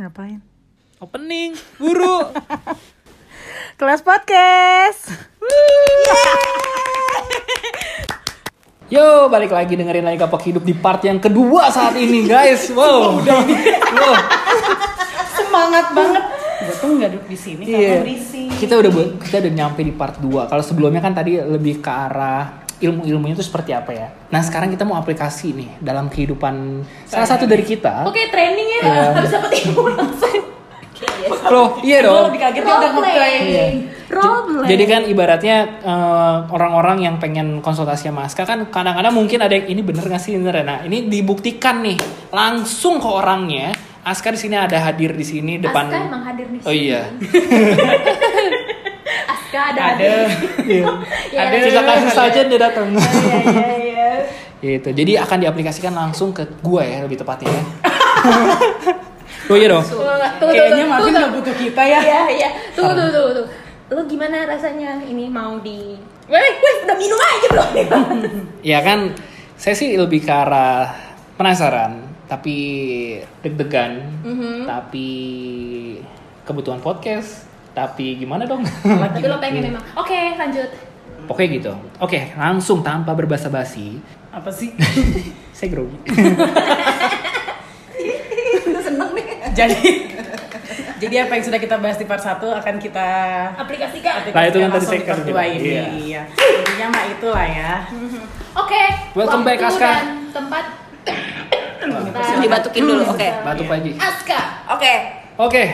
Ngapain? Opening, buru. Kelas podcast. Yo, balik lagi dengerin lagi Kapak Hidup di part yang kedua saat ini, guys. Wow. wow. Semangat banget. Gue tuh nggak duduk di sini Iya. karena berisi. Kita udah buat- kita udah nyampe di part 2. Kalau sebelumnya kan tadi lebih ke arah ilmu-ilmunya itu seperti apa ya. Nah, sekarang kita mau aplikasi nih dalam kehidupan salah satu dari kita. Oke training ya, Iya. harus dapat ilmu langsung. Loh, iya dong. lebih kagetnya udah Role ngeklaim. Iya. Role. Jadi kan ibaratnya eh, orang-orang yang pengen konsultasi sama Aska kan kadang-kadang mungkin ada yang ini bener gak sih bener ya? Nah ini dibuktikan nih langsung ke orangnya. Aska di sini ada hadir di sini depan. Aska emang hadir nih. Oh iya. Aska ada. Ada. Iya. Ya, Ada. Kita kasih saja dia datang. Iya iya iya. gitu. Jadi akan diaplikasikan langsung ke gua ya lebih tepatnya. ya. oh iya dong. Kayaknya Marvin nggak butuh kita ya. Iya iya. Tunggu tunggu tunggu. tunggu. Lo gimana rasanya ini mau di Weh, weh, udah minum aja belum? Ya kan saya sih lebih ke arah penasaran tapi deg-degan Mhm. tapi kebutuhan podcast tapi gimana dong Tapi lo pengen memang. Oke, lanjut. pokoknya gitu oke langsung tanpa berbasa-basi Apa sih? saya grogi Seneng nih. jadi jadi apa yang sudah kita bahas di part 1 akan kita Aplikasikan. Nah, itu kan tadi saya kan ini. iya. Iya. Intinya mah itulah ya. Oke. Welcome back, Aska. dan Tempat. Dibatukin dulu, oke. batu Iya. pagi Aska. Oke, oke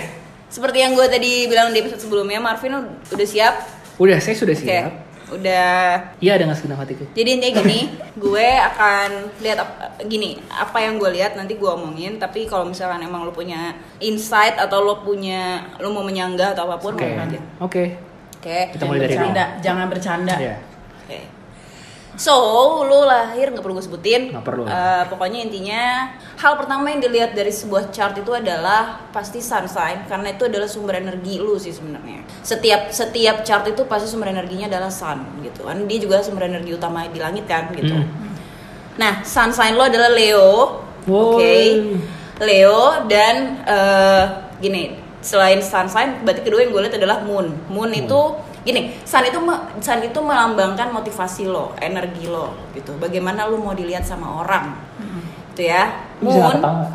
seperti yang gue tadi bilang di episode sebelumnya, Marvin ud- udah siap? udah saya sudah Oke, siap udah. iya dengan segenap hatiku Jadi intinya gini, gue akan lihat ap- gini, apa yang gue lihat nanti gue omongin. Tapi kalau misalkan emang lo punya insight atau lo punya, lo mau menyanggah atau apa pun, oke ngomong aja. oke Oke. Kita mulai dari bercanda, jangan bercanda. Iya. So, lo lahir nggak perlu gue sebutin. Nggak perlu. Eh, pokoknya intinya hal pertama yang dilihat dari sebuah chart itu adalah pasti sun sign karena itu adalah sumber energi lu sih sebenarnya. Setiap setiap chart itu pasti sumber energinya adalah sun gitu kan. Dia juga sumber energi utama di langit kan gitu. Hmm. Nah, sun sign lo adalah Leo. Wow. Oke. Leo dan eh, gini, selain sun sign, berarti kedua yang gue lihat adalah moon. Moon itu gini, sun itu sun itu melambangkan motivasi lo, energi lo gitu. Bagaimana lo mau dilihat sama orang. Itu ya. Bisa nggak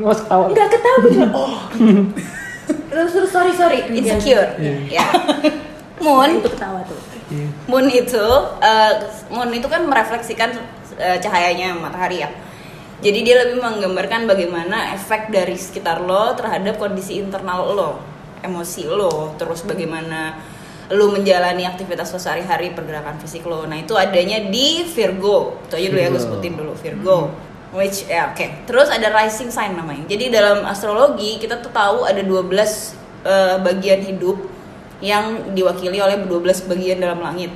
Moon ketawa harus ketawa cuma oh. Terus terus sorry sorry. insecure. Iya. Ya. Moon Itu ketawa tuh. Iya. Moon itu eh, Moon itu kan merefleksikan eh, cahayanya matahari ya. Jadi dia lebih menggambarkan bagaimana efek dari sekitar lo terhadap kondisi internal lo, emosi lo, terus bagaimana lo menjalani aktivitas lo sehari-hari pergerakan fisik lo. Nah itu adanya di Virgo. Itu aja dulu ya gue Virgo. sebutin dulu Virgo. Which ya oke. Terus ada rising sign namanya. Jadi dalam astrologi kita tuh tahu ada 12 eh, bagian hidup yang diwakili oleh 12 bagian dalam langit.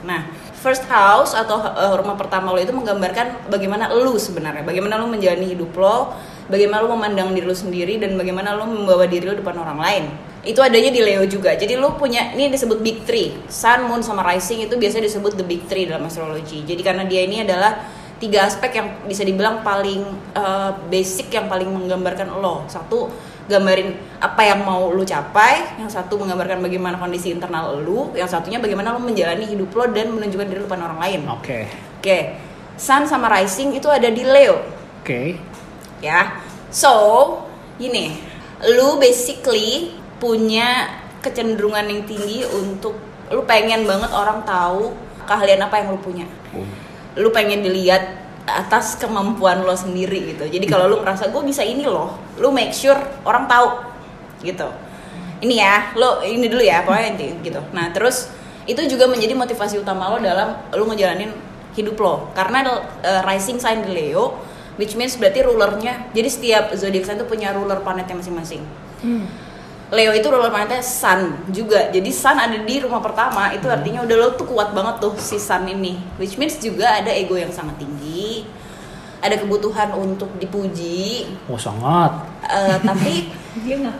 Nah, first house atau uh, rumah pertama lo itu menggambarkan bagaimana lu sebenarnya, bagaimana lu menjalani hidup lo, bagaimana lu memandang diri lu sendiri dan bagaimana lu membawa diri lu depan orang lain. Itu adanya di Leo juga. Jadi lu punya ini disebut big three. Sun, Moon sama Rising itu biasanya disebut the big three dalam astrologi. Jadi karena dia ini adalah tiga aspek yang bisa dibilang paling uh, basic yang paling menggambarkan lo. Satu gambarin apa yang mau lu capai, yang satu menggambarkan bagaimana kondisi internal lu, yang satunya bagaimana lu menjalani hidup lo dan menunjukkan diri lu depan orang lain. oke Oke. Sun sama Rising itu ada di Leo, oke ya. So, gini, lu basically punya kecenderungan yang tinggi untuk lu pengen banget orang tahu keahlian apa yang lu punya. Lu pengen dilihat atas kemampuan lo sendiri gitu. Jadi kalau lu ngerasa gue bisa ini loh, lu make sure orang tahu gitu. Ini ya, lo ini dulu ya, pokoknya inti gitu. Nah terus itu juga menjadi motivasi utama lo dalam lu ngejalanin hidup lo. Karena uh, rising sign di Leo, which means berarti rulernya. Jadi setiap zodiac sign itu punya ruler planetnya masing-masing. Leo itu ruler planetnya Sun juga. Jadi Sun ada di rumah pertama, itu artinya udah lo tuh kuat banget tuh si Sun ini. Which means juga ada ego yang sangat tinggi. Ada kebutuhan untuk dipuji. oh sangat Eh, tapi Dia nggak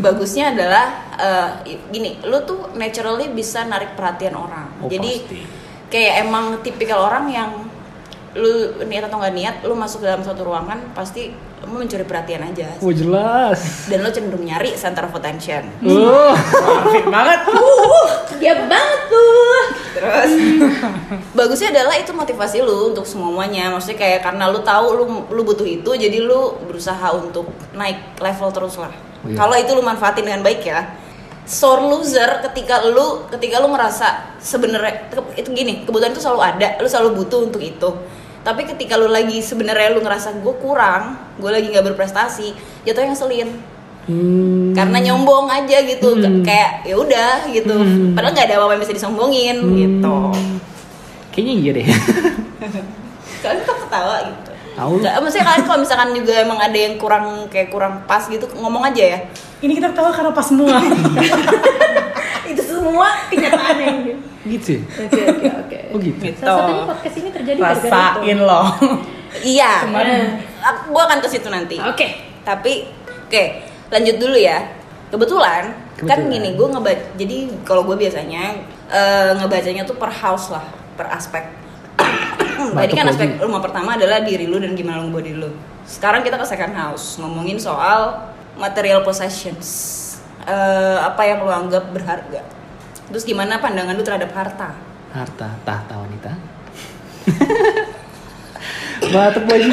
bagusnya adalah eh, gini, lo tuh naturally bisa narik perhatian orang. Oh, Jadi pasti. kayak emang tipikal orang yang lu niat atau nggak niat lu masuk dalam suatu ruangan pasti lu mencuri perhatian aja Oh jelas. dan lu cenderung nyari center of attention Oh. Perfect banget. Dia banget tuh. terus bagusnya adalah itu motivasi lu untuk semuanya maksudnya kayak karena lu tahu lu lu butuh itu jadi lu berusaha untuk naik level terus lah Iya. kalau itu lu manfaatin dengan baik ya sore loser ketika lu ketika lu merasa sebenarnya itu gini kebutuhan itu selalu ada lu selalu butuh untuk itu tapi ketika lu lagi sebenarnya lu ngerasa gue kurang gue lagi nggak berprestasi jatuhnya ngeselin Hmm. karena nyombong aja gitu Hmm. kayak ya udah gitu Hmm. padahal nggak ada apa-apa yang bisa disombongin gitu Kayaknya iya deh. kalian kok ketawa gitu Tahu. Nggak, maksudnya kalian kalau misalkan juga emang ada yang kurang kayak kurang pas gitu ngomong aja ya Ini kita tahu karena pas semua. Itu semua kenyataannya. Gitu. Oke oke oke. Oh gitu. gitu. Salah satunya podcast ini terjadi gara-gara Rasain itu. loh. iya Kemarin. Gua akan ke situ nanti Oke. tapi oke lanjut dulu ya kebetulan, kan Kebetulan. gini gue ngebaca jadi kalau gue biasanya eh, ngebacanya tuh per house lah per aspek Tadi kan aspek lagi. rumah pertama adalah diri lu dan gimana lu ngebawa diri lu. Sekarang kita ke second house ngomongin soal material possessions. Eh, apa yang lu anggap berharga. Terus gimana pandangan lu terhadap harta? Harta tahta wanita. Batuk baju.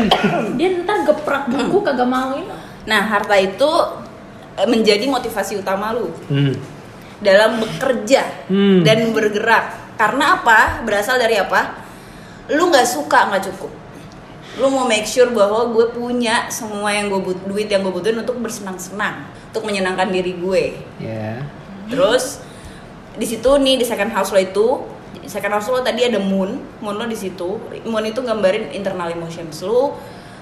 Dia ntar geprak buku kagak mau ini. Nah, harta itu eh, menjadi motivasi utama lu Hmm. dalam bekerja Hmm. dan bergerak. Karena apa? Berasal dari apa? Lu nggak suka nggak cukup. Lu mau make sure bahwa gue punya semua yang gue but duit yang gue butuhin untuk bersenang-senang, untuk menyenangkan diri gue. Ya. Terus di situ nih di second house lo itu di second house lo tadi ada moon, moon lo di situ. Moon itu gambarin internal emotions lo.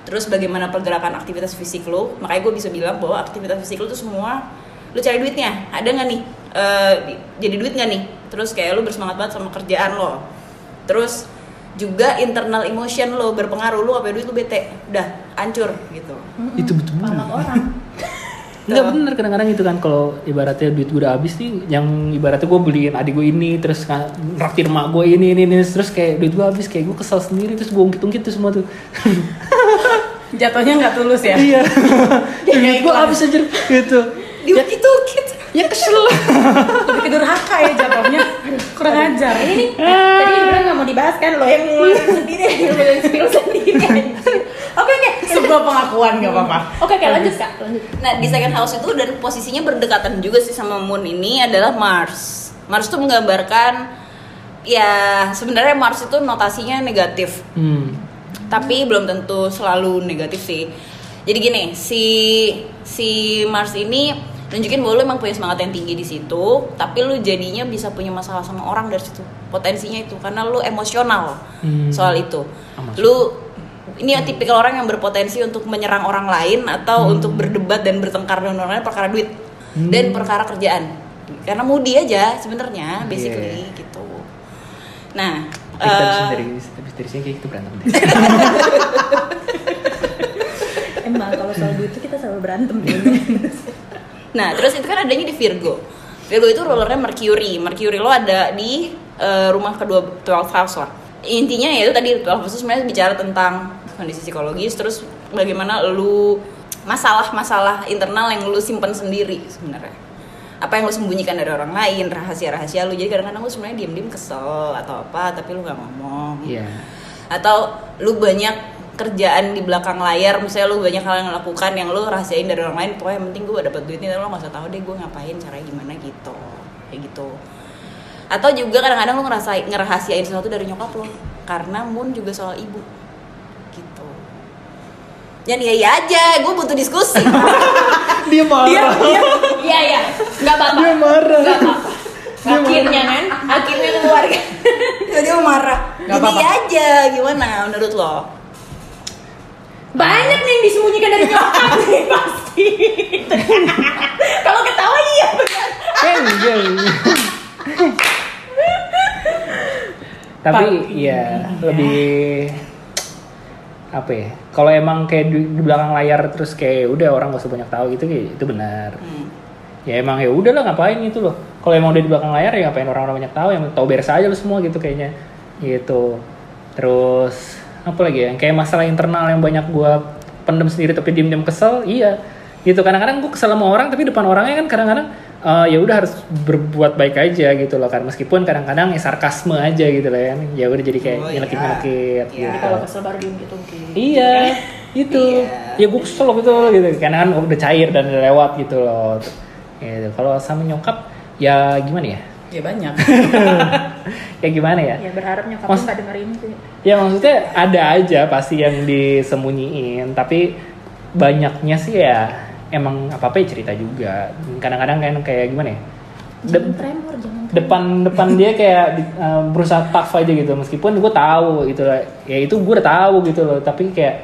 Terus bagaimana pergerakan aktivitas fisik lo. Makanya gue bisa bilang bahwa aktivitas fisik lo tuh semua lu cari duitnya. Ada nggak nih? eh, di- jadi duit nggak nih? Terus kayak lu bersemangat banget sama kerjaan lo. Terus juga internal emotion lo berpengaruh lu apa duit lu bete udah hancur gitu Itu betul. Palak orang. Enggak bener kadang-kadang itu kan kalau ibaratnya duit gue udah habis nih yang ibaratnya gue beliin adik gue ini terus ka- raktir mak gue ini, ini ini terus kayak duit gue habis kayak gue kesel sendiri terus gue ungkit-ungkit tuh semua tuh Jatuhnya nggak tulus ya. iya duit gue habis aja gitu dia gitu gitu ya kesel Lebih ke durhaka ya jatuhnya. Kurang ajar. Ini tadi bilang nggak mau dibahas kan lo yang sendiri, lo yang sendiri. Oke oke. Sebuah pengakuan nggak apa-apa. Oke oke lanjut kak, lanjut. Nah di second house itu dan posisinya berdekatan juga sih sama Moon ini adalah Mars. Mars tuh menggambarkan ya sebenarnya Mars itu notasinya negatif, hmm. tapi belum tentu selalu negatif sih. Jadi gini si si Mars ini nunjukin bahwa lu emang punya semangat yang tinggi di situ, tapi lu jadinya bisa punya masalah sama orang dari situ. Potensinya itu karena lu emosional Hmm. soal itu. Emosional. Lu ini ya tipikal orang yang berpotensi untuk menyerang orang lain atau untuk berdebat dan bertengkar dengan orang lain perkara duit Hmm. dan perkara kerjaan. Karena moody aja sebenarnya basically Iya. gitu. Nah, kita bisa eh, dari habis dari sini kayak gitu berantem deh Emang kalau soal duit itu kita selalu berantem. Nah, terus itu kan adanya di Virgo. Virgo itu rulernya Mercury. Mercury lo ada di eh, rumah kedua 12 house lah. Intinya ya itu tadi 12 house sebenarnya bicara tentang kondisi psikologis terus bagaimana lu masalah-masalah internal yang lu simpan sendiri sebenarnya. Apa yang lu sembunyikan dari orang lain, rahasia-rahasia lu. Jadi kadang-kadang lu sebenarnya diem-diem kesel atau apa tapi lu nggak ngomong. Iya. Atau lu banyak kerjaan di belakang layar misalnya lu banyak hal yang lakukan yang lu rahasiain dari orang lain pokoknya yang penting gue dapat duitnya tapi lo nggak usah tahu deh gue ngapain caranya gimana gitu. Kayak gitu. Atau juga kadang-kadang lu ngerasa ngerahasiain sesuatu dari nyokap lo karena Moon juga soal ibu dan ya ya aja gue butuh diskusi dia marah Iya iya, nggak apa-apa. dia marah Nggak apa-apa. Akhirnya kan, akhirnya keluarga. Jadi dia marah Nggak jadi apa-apa. ya aja gimana menurut lo Banyak nih yang disembunyikan dari nyokap nih pasti. Kalau ketawa iya benar. kan enggak tapi ya lebih apa ya kalau emang kayak di, di belakang layar terus kayak udah orang gak usah banyak tahu gitu kayak itu benar Hmm. ya emang ya udah lah ngapain itu loh kalau emang udah di belakang layar ya ngapain orang-orang banyak tahu yang tahu beres aja lo semua gitu kayaknya gitu terus apa lagi ya? Yang kayak masalah internal yang banyak gue pendem sendiri tapi diem-diem kesel, iya. Gitu kadang-kadang gue kesel sama orang tapi depan orangnya kan kadang-kadang eh, ya udah harus berbuat baik aja gitu loh kan meskipun kadang-kadang ya sarkasme aja gitu loh kan ya udah jadi kayak Oh, nyelekit-nyelekit iya. gitu. Kalau kesel baru diem gitu mungkin. Iya, itu. Iya. Ya gue kesel gitu gitu. Karena kan udah cair dan udah lewat gitu loh. Gitu. Kalau sama nyokap ya gimana ya? Ya banyak. ya gimana ya? Ya berharap nyokap lu nggak dengerin sih. Ya maksudnya ada aja pasti yang disembunyiin, tapi banyaknya sih ya emang apa-apa ya cerita juga. Kadang-kadang kan kayak gimana ya? De- Jangan tremor, jangan tremor. depan depan dia kayak di- uh, berusaha tough aja gitu. Meskipun gue tahu gitu loh ya itu gue udah tahu gitu loh. Tapi kayak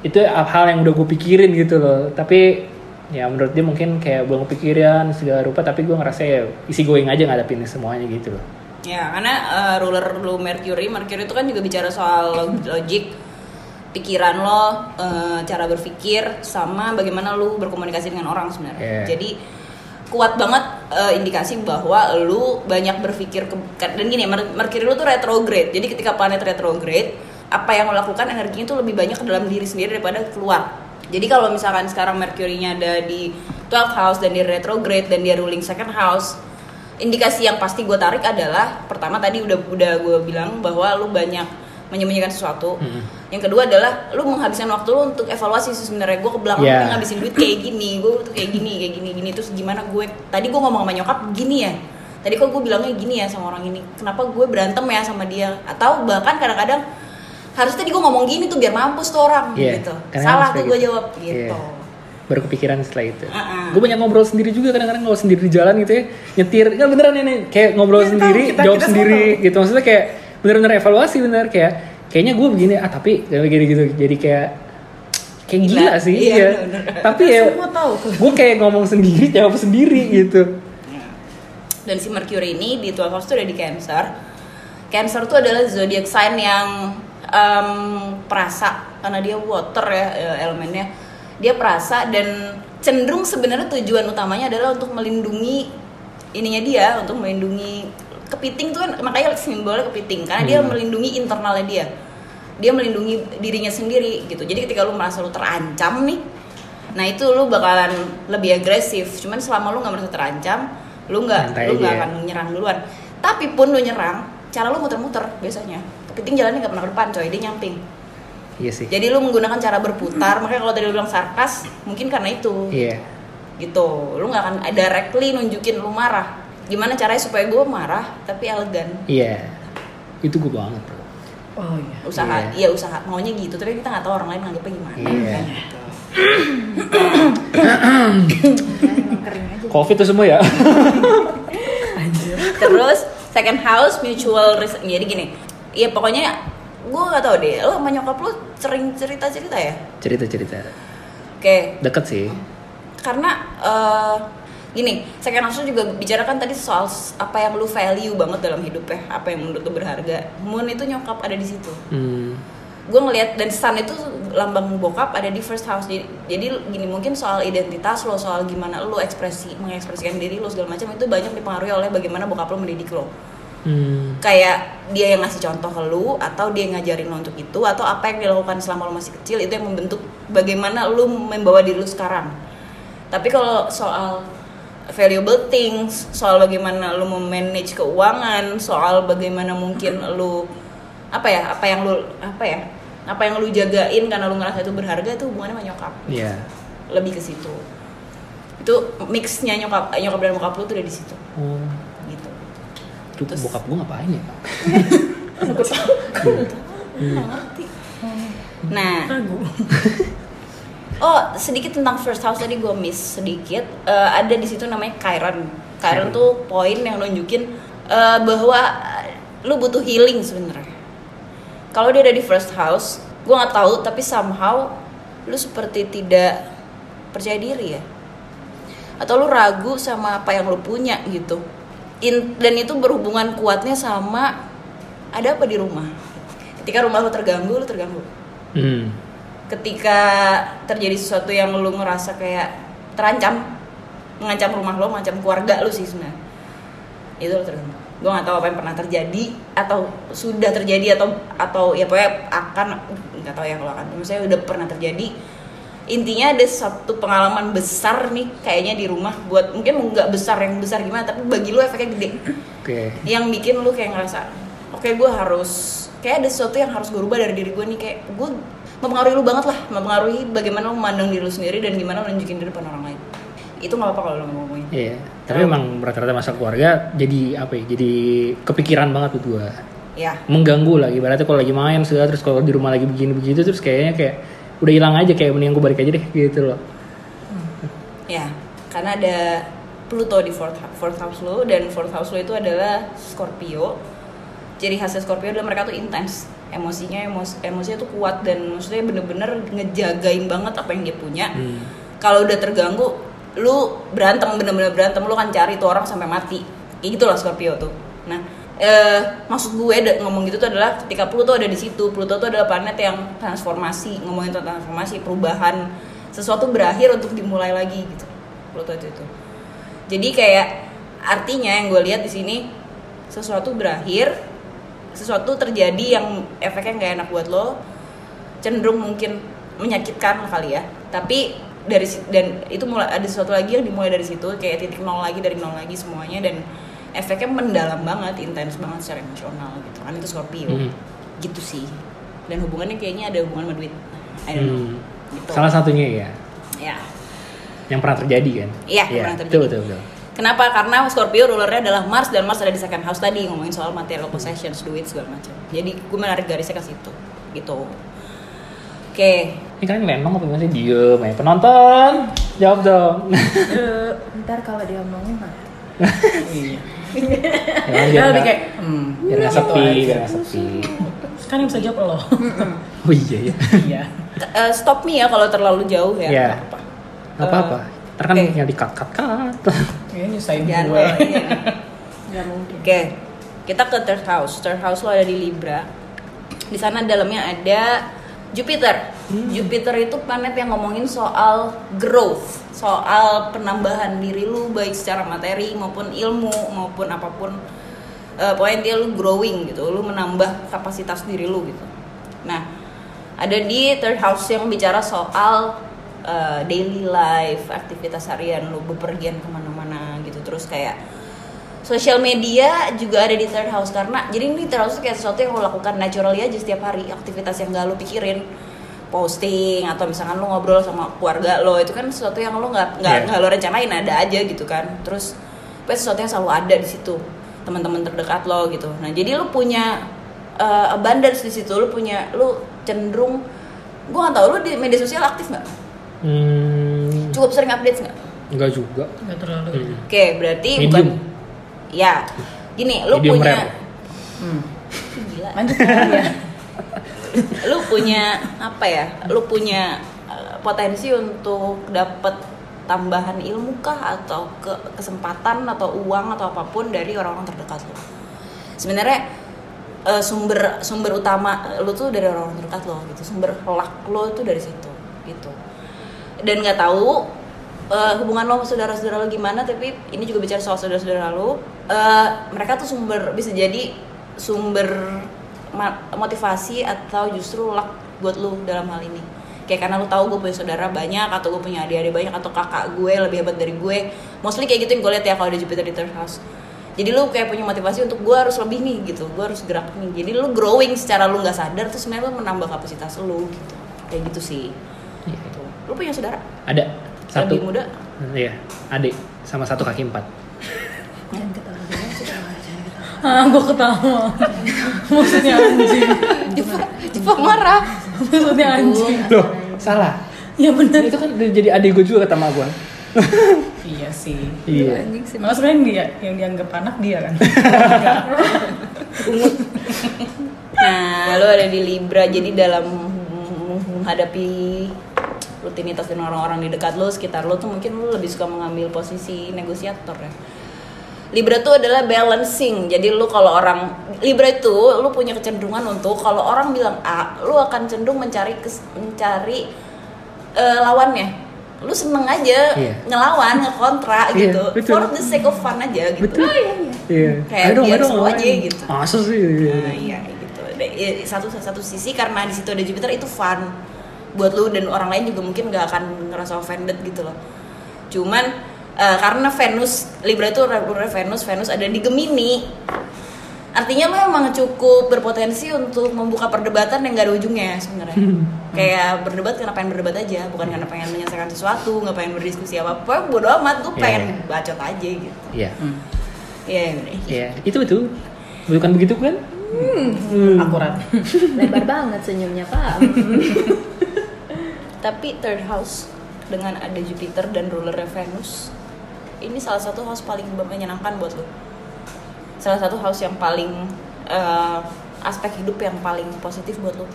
itu hal yang udah gue pikirin gitu loh. Tapi ya menurut dia mungkin kayak belum kepikiran segala rupa. Tapi gue ngerasa ya isi going aja ngadapin semuanya gitu loh. Ya, karena eh, ruler lu Mercury, Mercury itu kan juga bicara soal log- logik, pikiran lo, eh, cara berpikir, sama bagaimana lu berkomunikasi dengan orang sebenarnya. Yeah. Jadi kuat banget eh, indikasi bahwa lu banyak berpikir ke, dan gini Mer- Mercury lu tuh retrograde. Jadi ketika planet retrograde, apa yang lo lakukan energinya tuh lebih banyak ke dalam diri sendiri daripada keluar. Jadi kalau misalkan sekarang Mercury-nya ada di 12 house dan dia retrograde dan dia ruling second house, indikasi yang pasti gue tarik adalah pertama tadi udah udah gue bilang bahwa lu banyak menyembunyikan sesuatu. Yang kedua adalah lu menghabiskan waktu lu untuk evaluasi sih sebenarnya gue ke belakang Yeah. yeah. ngabisin duit kayak gini, gue tuh kayak gini, kayak gini, gini terus gimana gue tadi gue ngomong sama nyokap gini ya. Tadi kok gue bilangnya gini ya sama orang ini. Kenapa gue berantem ya sama dia? Atau bahkan kadang-kadang harusnya tadi gue ngomong gini tuh biar mampus tuh orang Iya, gitu. kadang-kadang Salah tuh gue gitu. jawab gitu. Iya. baru kepikiran setelah itu Uh-uh. gue banyak ngobrol sendiri juga kadang-kadang ngobrol sendiri di jalan gitu ya nyetir kan beneran ini kayak ngobrol tahu, sendiri kita- jawab kita sendiri gitu maksudnya kayak bener-bener evaluasi bener kayak kayaknya gue begini ah tapi kayak gini gitu jadi kayak kayak Gila. gila, sih Iya, ya bener-bener. tapi ya gue kayak ngomong sendiri jawab sendiri gitu dan si Mercury ini di 12 house tuh udah di Cancer. Cancer tuh adalah zodiak sign yang em, perasa karena dia water ya eh, elemennya. Dia perasa dan cenderung sebenarnya tujuan utamanya adalah untuk melindungi ininya dia, untuk melindungi kepiting tuh kan makanya simbolnya kepiting karena dia Hmm. melindungi internalnya dia. Dia melindungi dirinya sendiri gitu. Jadi ketika lu merasa lu terancam nih, nah itu lu bakalan lebih agresif. Cuman selama lu nggak merasa terancam, lu nggak lu nggak akan nyerang duluan. Tapi pun lu nyerang, cara lu muter-muter biasanya. Kepiting jalannya nggak pernah ke depan coy, dia nyamping. iya sih Jadi lu menggunakan cara berputar, makanya kalau tadi lu bilang sarkas, mungkin karena itu. iya Gitu. Lu nggak akan directly nunjukin lu marah. Gimana caranya supaya gue marah tapi elegan? iya itu gue banget bro Oh iya. Usaha, iya usaha maunya gitu, tapi kita nggak tahu orang lain nganggapnya gimana. Iya. kan gitu. Ya, covid tuh semua ya Terus second house mutual risk. Jadi gini, ya pokoknya gue gak tau deh. Lo sama nyokap lo sering cerita cerita ya? cerita cerita Oke, deket sih karena eh, gini, second tuh juga bicarakan tadi soal apa yang lu value banget dalam hidup ya, apa yang menurut lu berharga. Moon itu nyokap ada di situ. hmm. Gue ngelihat dan sun itu lambang bokap ada di first house. Jadi, jadi gini mungkin soal identitas lo, soal gimana lo ekspresi mengekspresikan diri lo segala macam itu banyak dipengaruhi oleh bagaimana bokap lo mendidik lo. Hmm. kayak dia yang ngasih contoh ke lu atau dia yang ngajarin lo untuk itu atau apa yang dilakukan selama lo masih kecil itu yang membentuk bagaimana lu membawa diri lu sekarang tapi kalau soal valuable things soal bagaimana lu memanage keuangan soal bagaimana mungkin lu apa ya apa yang lu apa ya apa yang lu jagain karena lu ngerasa itu berharga itu hubungannya sama nyokap. Iya. Lebih ke situ. Itu mixnya nyokap nyokap dan bokap lu tuh udah di situ. Oh. Gitu. Tuh, Terus- bokap gue ngapain ya nah. Ragu. Oh, sedikit tentang first house tadi gue miss sedikit. Eh, ada di situ namanya Chiron. Chiron tuh poin yang nunjukin eh, bahwa eh, lu butuh healing sebenarnya. Kalau dia ada di first house, gue nggak tahu tapi somehow lu seperti tidak percaya diri ya. Atau lu ragu sama apa yang lu punya gitu. In- dan itu berhubungan kuatnya sama ada apa di rumah. Ketika rumah lu terganggu, lu terganggu hmm. Ketika terjadi sesuatu yang lu ngerasa kayak terancam mengancam rumah lo, mengancam keluarga lu sih sebenarnya. Itu lo terganggu gue nggak tahu apa yang pernah terjadi atau sudah terjadi atau atau ya pokoknya akan nggak tahu ya kalau akan. Misalnya udah pernah terjadi. Intinya ada satu pengalaman besar nih kayaknya di rumah buat mungkin nggak besar yang besar gimana tapi bagi lu efeknya gede. Oke. yang bikin lu kayak ngerasa oke gue harus kayak ada sesuatu yang harus gue rubah dari diri gue nih kayak gue mempengaruhi lu banget lah mempengaruhi bagaimana lu memandang diri lu sendiri dan gimana lu nunjukin di depan orang lain itu nggak apa-apa kalau lu ngomongin Iya. Tapi emang rata-rata masa keluarga jadi apa ya? Jadi kepikiran banget buat gua. ya Mengganggu lah. Ibaratnya kalau lagi main segala terus kalau di rumah lagi begini begitu terus kayaknya kayak udah hilang aja kayak mending gue balik aja deh gitu loh. ya karena ada Pluto di fourth, fourth house lo dan fourth house lo itu adalah Scorpio jadi hasil Scorpio adalah mereka tuh intens emosinya emos, emosinya tuh kuat dan maksudnya bener-bener ngejagain banget apa yang dia punya Hmm. kalau udah terganggu lu berantem bener-bener berantem lu kan cari tuh orang sampai mati kayak gitu lah Scorpio tuh nah eh, maksud gue ngomong gitu tuh adalah ketika Pluto ada di situ Pluto tuh adalah planet yang transformasi ngomongin tentang transformasi perubahan sesuatu berakhir untuk dimulai lagi gitu Pluto itu, itu. jadi kayak artinya yang gue lihat di sini sesuatu berakhir sesuatu terjadi yang efeknya nggak enak buat lo cenderung mungkin menyakitkan kali ya tapi dari dan itu mulai ada sesuatu lagi yang dimulai dari situ kayak titik nol lagi dari nol lagi semuanya dan efeknya mendalam banget intens banget secara emosional gitu kan itu Scorpio Hmm. gitu sih dan hubungannya kayaknya ada hubungan sama duit I don't know Hmm. gitu Salah satunya ya ya yang pernah terjadi kan? Iya, yang pernah terjadi. Betul, betul, betul. Kenapa? Karena Scorpio rulernya adalah Mars dan Mars ada di second house tadi ngomongin soal material possessions, duit segala macam. Jadi gue menarik garisnya ke situ, gitu. Oke, Ini kalian lenong apa gimana sih? Diem ya. Penonton, jawab dong. Eh, ntar kalau dia ngomongin mah Iya. ya, Dia biar lebih nggak kayak, hmm, biar nggak gitu sepi, biar nggak sepi. Kan yang bisa jawab lo. Oh iya ya. Iya. Eh, stop me ya kalau terlalu jauh ya. Iya. Apa? Nggak apa-apa. Ntar kan oke. tinggal di cut cut cut. Kayaknya nyusahin Jangan gue. nggak mungkin Oke, kita ke third house. Third house lo ada di Libra. Di sana dalamnya ada Jupiter. Jupiter itu planet yang ngomongin soal growth, soal penambahan diri lu baik secara materi maupun ilmu maupun apa pun. Eh, pokoknya dia lu growing gitu, lu menambah kapasitas diri lu gitu. Nah, ada di third house yang bicara soal eh, daily life, aktivitas harian lu bepergian ke mana-mana. Terus kayak Sosial media juga ada di third house karena jadi ini third house kayak sesuatu yang lo lakukan naturally aja setiap hari aktivitas yang gak lo pikirin posting atau misalkan lo ngobrol sama keluarga lo itu kan sesuatu yang lo nggak nggak Yeah. lo rencanain ada aja gitu kan. Terus pokoknya sesuatu yang selalu ada di situ teman-teman terdekat lo gitu. Nah jadi lo punya uh, abundance di situ lo punya lo cenderung gue nggak tahu lo di media sosial aktif nggak Hmm, cukup sering update nggak enggak juga. Gak terlalu. Hmm. oke berarti Medium. bukan ya gini lo Medium punya rare. Hmm. Gila. Lanjut ya. lu punya apa ya lu punya eh, potensi untuk dapat tambahan ilmu kah atau ke kesempatan atau uang atau apa pun dari orang-orang terdekat lu sebenarnya eh, sumber sumber utama lu tuh dari orang-orang terdekat lo gitu sumber luck lo tuh dari situ gitu dan nggak tahu eh, hubungan lo sama saudara-saudara lo gimana tapi ini juga bicara soal saudara-saudara lo. Eh, mereka tuh sumber bisa jadi sumber motivasi atau justru luck buat lu dalam hal ini. Kayak karena lu tahu gue punya saudara banyak atau gue punya adik-adik banyak atau kakak gue lebih hebat dari gue. Mostly kayak gitu yang gue lihat ya kalau ada Jupiter di third house. Jadi lu kayak punya motivasi untuk gue harus lebih nih gitu. Gue harus gerak nih. Jadi lu growing secara lu nggak sadar terus sebenarnya lu menambah kapasitas lu gitu. Kayak gitu sih. Iya. gitu. lu punya saudara? Ada satu. lebih muda Iya, adik sama satu kaki empat. jangan ketawa Ah, gue ketawa. Maksudnya anjing. Jepa marah Maksudnya anjing. Loh, salah. Ya benar. Itu kan udah jadi adik gue juga kata mak gue. Iya sih. Iya. anjing sih Malah sebenarnya dia yang dianggap anak dia kan. Nah, lo ada di Libra, jadi dalam menghadapi rutinitas dan orang-orang di dekat lo, sekitar lo tuh mungkin lo lebih suka mengambil posisi negosiator ya. Libra tuh adalah balancing, jadi lo kalau orang Libra itu lo punya kecenderungan untuk kalau orang bilang A, lo akan cenderung mencari kes- mencari eh, lawannya. lu seneng aja Iya. ngelawan ngekontra Iya, gitu betul. for the sake of fun aja gitu Betul. Iya. Kayak Ayo dong, biar ayo dong, seru aja gitu. Masa sih? Nah, iya kayak gitu. Ya, Satu satu sisi karena di situ ada Jupiter itu fun buat lu dan orang lain juga mungkin gak akan ngerasa offended gitu loh. Cuman eh, karena Venus Libra itu ruler Venus, Venus ada di Gemini. Artinya lo emang cukup berpotensi untuk membuka perdebatan yang gak ada ujungnya sebenarnya. Kayak berdebat karena pengen berdebat aja, bukan karena pengen menyelesaikan sesuatu, nggak pengen berdiskusi apa apa. Bodo amat, gue Iya, pengen iya. bacot aja gitu. Iya. Iya, iya. Iya, itu itu. Bukan begitu kan? Hmm. Akurat. Lebar banget senyumnya Pak. Tapi third house dengan ada Jupiter dan ruler Venus ini salah satu house paling menyenangkan buat lo. Salah satu house yang paling eh, aspek hidup yang paling positif buat lo.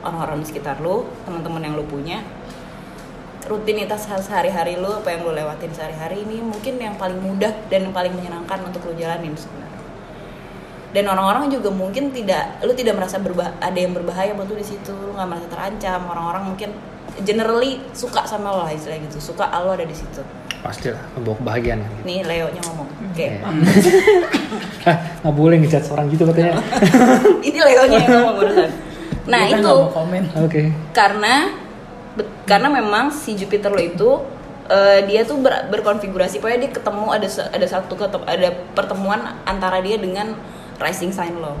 Orang-orang di sekitar lo, teman-teman yang lo punya, rutinitas sehari-hari lo, apa yang lo lewatin sehari-hari ini mungkin yang paling mudah dan yang paling menyenangkan untuk lo jalanin sebenarnya. Dan orang-orang juga mungkin tidak, lu tidak merasa berbah ada yang berbahaya buat lu di situ, lu nggak merasa terancam. Orang-orang mungkin generally suka sama lo lah istilahnya gitu, suka lo ada di situ. Pastilah, membawa kebahagiaan kan. Nih Leo nya ngomong, oke. Iya. Hah, nggak boleh ngejat seorang gitu katanya. Ini Leo nya yang ngomong barusan. Nah Kita itu nggak mau komen. Oke. karena karena memang si Jupiter lo itu eh, dia tuh ber- berkonfigurasi pokoknya dia ketemu ada ada satu ada pertemuan antara dia dengan rising sign lo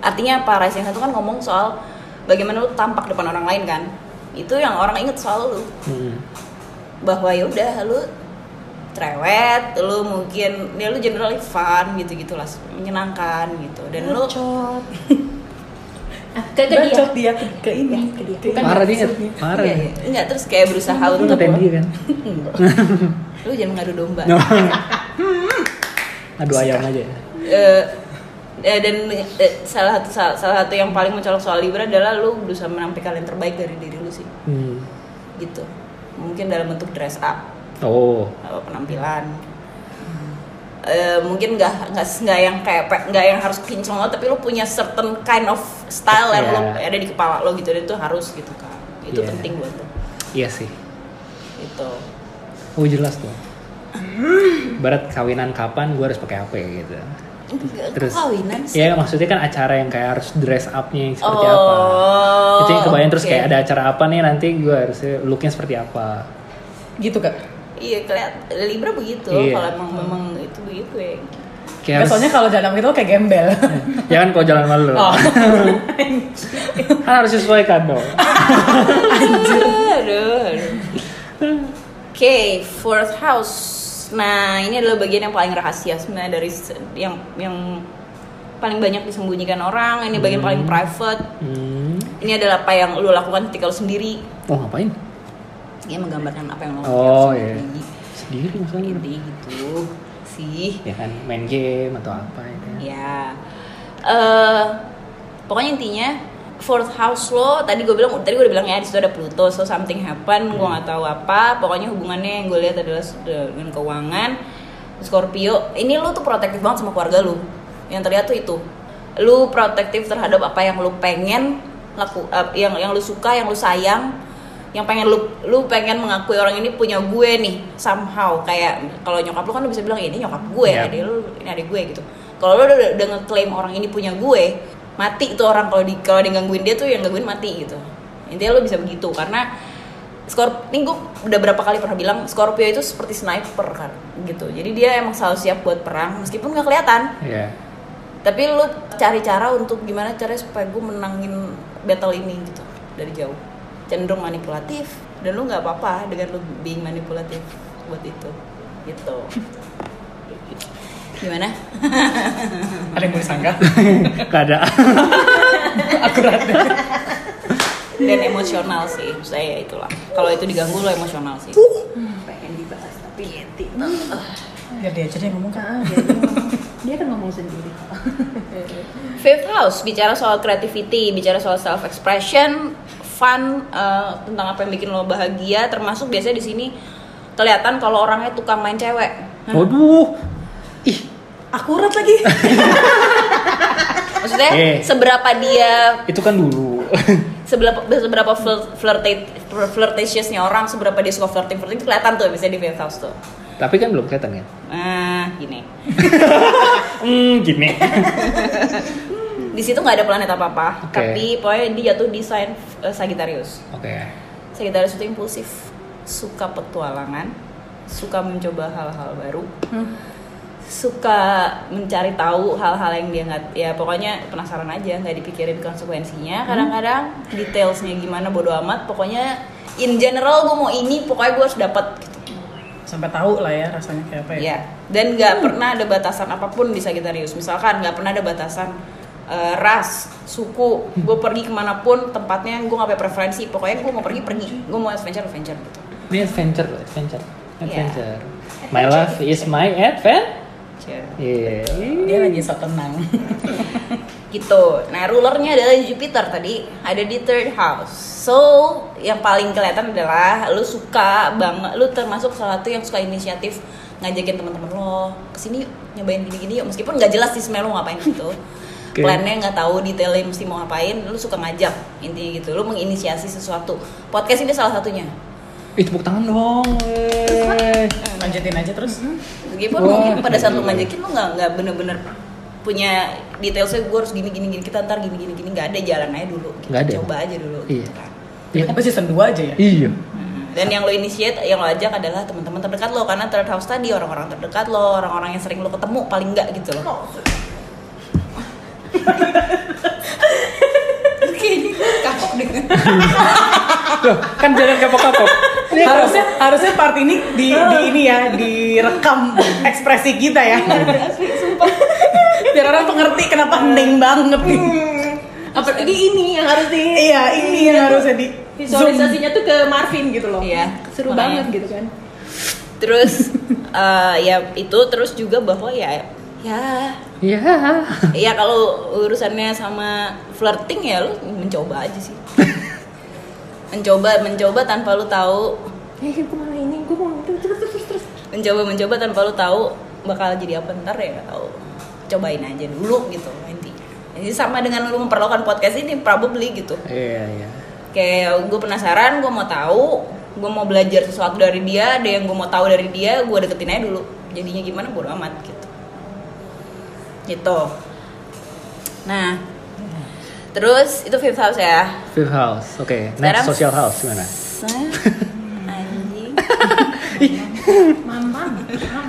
artinya apa rising sign itu kan ngomong soal bagaimana lo tampak depan orang lain kan itu yang orang inget soal lo Hmm. bahwa ya udah lu cerewet lu mungkin ya lu generally fun gitu gitulah menyenangkan gitu dan lu Bacot. Ah, ke ke dia. Dia ke, ini. Ke dia. Ke- Bukan Marah dia, marah. Iya, iya. enggak terus kayak berusaha Lu untuk dia kan? lu jangan ngadu domba No. Aduh ayam aja. Eh, eh, dan eh, salah satu salah, salah satu yang paling mencolok soal Libra adalah lu berusaha menampilkan yang terbaik dari diri lu sih Hmm. gitu mungkin dalam bentuk dress up Oh. atau penampilan Eh, mungkin nggak nggak nggak yang kayak nggak yang harus kinclong lo tapi lu punya certain kind of style yang Iya. lo ada di kepala lo gitu dan itu harus gitu kan itu Iya. penting buat lo Iya sih. itu Oh jelas tuh. Barat kawinan kapan gue harus pakai apa ya gitu. Enggak, Terus kawinan sih Ya maksudnya kan acara yang kayak harus dress up-nya yang seperti Oh, apa. Itu yang kebayang terus oke. kayak ada acara apa nih nanti gue harus looknya seperti apa. Gitu kak. iya keliat Libra begitu Iya. kalau emang memang itu begitu ya Kayak soalnya kalau jalan itu kayak gembel. ya kan kalau jalan malu. Oh. kan harus sesuaikan dong. aduh, aduh. Oke, fourth house. Nah, ini adalah bagian yang paling rahasia sebenarnya dari yang yang paling banyak disembunyikan orang. Ini bagian paling private. Hmm. Ini adalah apa yang lu lakukan ketika lu sendiri. Oh ngapain? Ini menggambarkan apa yang lu Oh, lakukan iya. sendiri. Sendiri misalnya. Ini gitu sih. Ya kan main game atau apa itu. Ya. eh pokoknya intinya fourth house lo tadi gue bilang tadi gue udah bilang ya di situ ada Pluto so something happen gue nggak tahu apa. Pokoknya hubungannya yang gue lihat adalah dengan keuangan Scorpio. Ini lo tuh protektif banget sama keluarga lo yang terlihat tuh itu. Lu protektif terhadap apa yang lu pengen laku eh, yang yang lu suka yang lu sayang yang pengen lu lu pengen mengakui orang ini punya gue nih somehow. Kayak kalau nyokap lu kan lu bisa bilang ini nyokap gue Yap. adik lu ini adik gue gitu. Kalau lu udah, udah ngeklaim orang ini punya gue mati tuh orang. Kalau di kalau dia gangguin dia tuh yang gangguin mati gitu. Intinya lu bisa begitu karena Scorpio, ini gue udah berapa kali pernah bilang Scorpio itu seperti sniper kan gitu. Jadi dia emang selalu siap buat perang meskipun nggak kelihatan. Iya. tapi lu cari cara untuk gimana caranya supaya gue menangin battle ini gitu dari jauh. Cenderung manipulatif dan lu nggak apa-apa dengan lu being manipulatif buat itu gitu gimana Ada yang mau disangka? Gak ada. Akurat. dan emosional sih saya itulah kalau itu diganggu lo emosional sih pengen dibahas tapi nanti Biar dia aja deh yang ngomong kan. dia, kan ngomong sendiri. Fifth house bicara soal creativity, bicara soal self expression, fun eh, tentang apa yang bikin lo bahagia, termasuk biasanya di sini kelihatan kalau orangnya tukang main cewek. Waduh. Ih, Akurat lagi. Maksudnya Eh. seberapa dia itu kan dulu. seberapa seberapa flirt, flirtate flirtatiousnya orang seberapa dia suka flirting flirting itu kelihatan tuh biasanya di fifth house tuh Tapi kan belum kelihatan kan? nah gini Hmm, gini. di situ nggak ada planet apa apa Oke. tapi pokoknya dia jatuh di sign uh, Sagittarius Oke. Sagittarius itu impulsif suka petualangan suka mencoba hal-hal baru suka mencari tahu hal-hal yang dia nggak ya pokoknya penasaran aja nggak dipikirin konsekuensinya kadang-kadang detailsnya gimana bodo amat pokoknya in general gue mau ini pokoknya gue harus dapat gitu. Sampai tahu lah ya rasanya kayak apa ya. ya dan nggak pernah ada batasan apa pun di Sagittarius misalkan nggak pernah ada batasan eh, ras suku gue pergi ke mana pun tempatnya gue nggak preferensi pokoknya gue mau pergi pergi gue mau adventure adventure gitu Ini adventure, adventure. Iya. Adventure. My life is my adventure. Iya. Dia lagi so tenang. gitu. Nah, rulernya adalah Jupiter tadi ada di third house. So, yang paling kelihatan adalah lu suka banget, lu termasuk salah satu yang suka inisiatif ngajakin teman-teman lo ke sini nyobain gini-gini yuk meskipun nggak jelas sih sebenarnya lu ngapain gitu. Oke. Plannya nggak tahu detailnya mesti mau ngapain, lu suka ngajak intinya gitu. Lu menginisiasi sesuatu. Podcast ini salah satunya. Ih, tepuk tangan dong. wey. Lanjutin aja terus. Meskipun Wah, mungkin pada saat lu ngajakin lu nggak nggak bener-bener punya detailsnya gue harus gini gini gini kita ntar gini gini gini nggak ada jalan aja dulu kita Nggak ada. coba aja dulu Iya. kan. Iya. Apa season 2 aja ya? Iya. dan yang lo initiate yang lo ajak adalah teman-teman terdekat lo karena third house tadi orang-orang terdekat lo orang-orang yang sering lo ketemu paling nggak gitu loh kayaknya kapok deh Loh, kan jangan kapok-kapok. Harusnya harusnya part ini di, di ini ya direkam ekspresi kita ya biar orang tuh ngerti kenapa hening banget nih Apalagi ini yang harus di iya ini yang harusnya di zoom visualisasinya tuh ke Marvin gitu loh. Iya, Seru makanya. banget gitu kan. terus eh, ya itu terus juga bahwa ya ya Iya. ya kalau urusannya sama flirting ya lu mencoba aja sih mencoba mencoba tanpa lu tahu. Eh, gue ini, gue mau terus terus terus terus. mencoba mencoba tanpa lu tahu bakal jadi apa ntar ya nggak tahu. Cobain aja dulu gitu intinya. Jadi sama dengan lu memperlakukan podcast ini probably gitu. Iya, iya. kayak gue penasaran gue mau tahu gue mau belajar sesuatu dari dia ada yang gue mau tahu dari dia gue deketin aja dulu. Jadinya gimana bodo amat gitu. Gitu. Nah terus itu fifth house ya Fifth house. Oke, Sekarang- next social house gimana? anjing Mamam,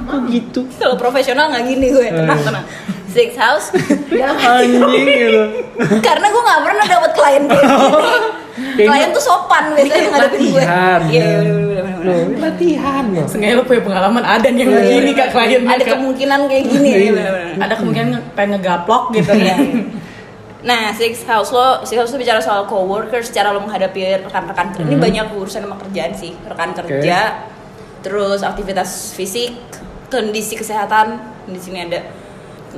Kok gitu? kalau profesional nggak gini gue tenang tenang six house Anjing gitu. karena gue nggak pernah dapet klien kayak gini klien tuh sopan biasanya ngadepin gue latihan. iya bener. Loh, ini latihan loh. Seenggaknya lo punya pengalaman ada yang begini kak kliennya ada Kak. kemungkinan kayak gini Iya. ya ada kemungkinan nge- pengen ngegaplok gitu Iya. Nah, six house lo, six house lo bicara soal coworkers, cara lo menghadapi rekan-rekan. Ini Hmm. banyak urusan sama kerjaan sih, rekan kerja, terus aktivitas fisik, kondisi kesehatan. Di sini ada.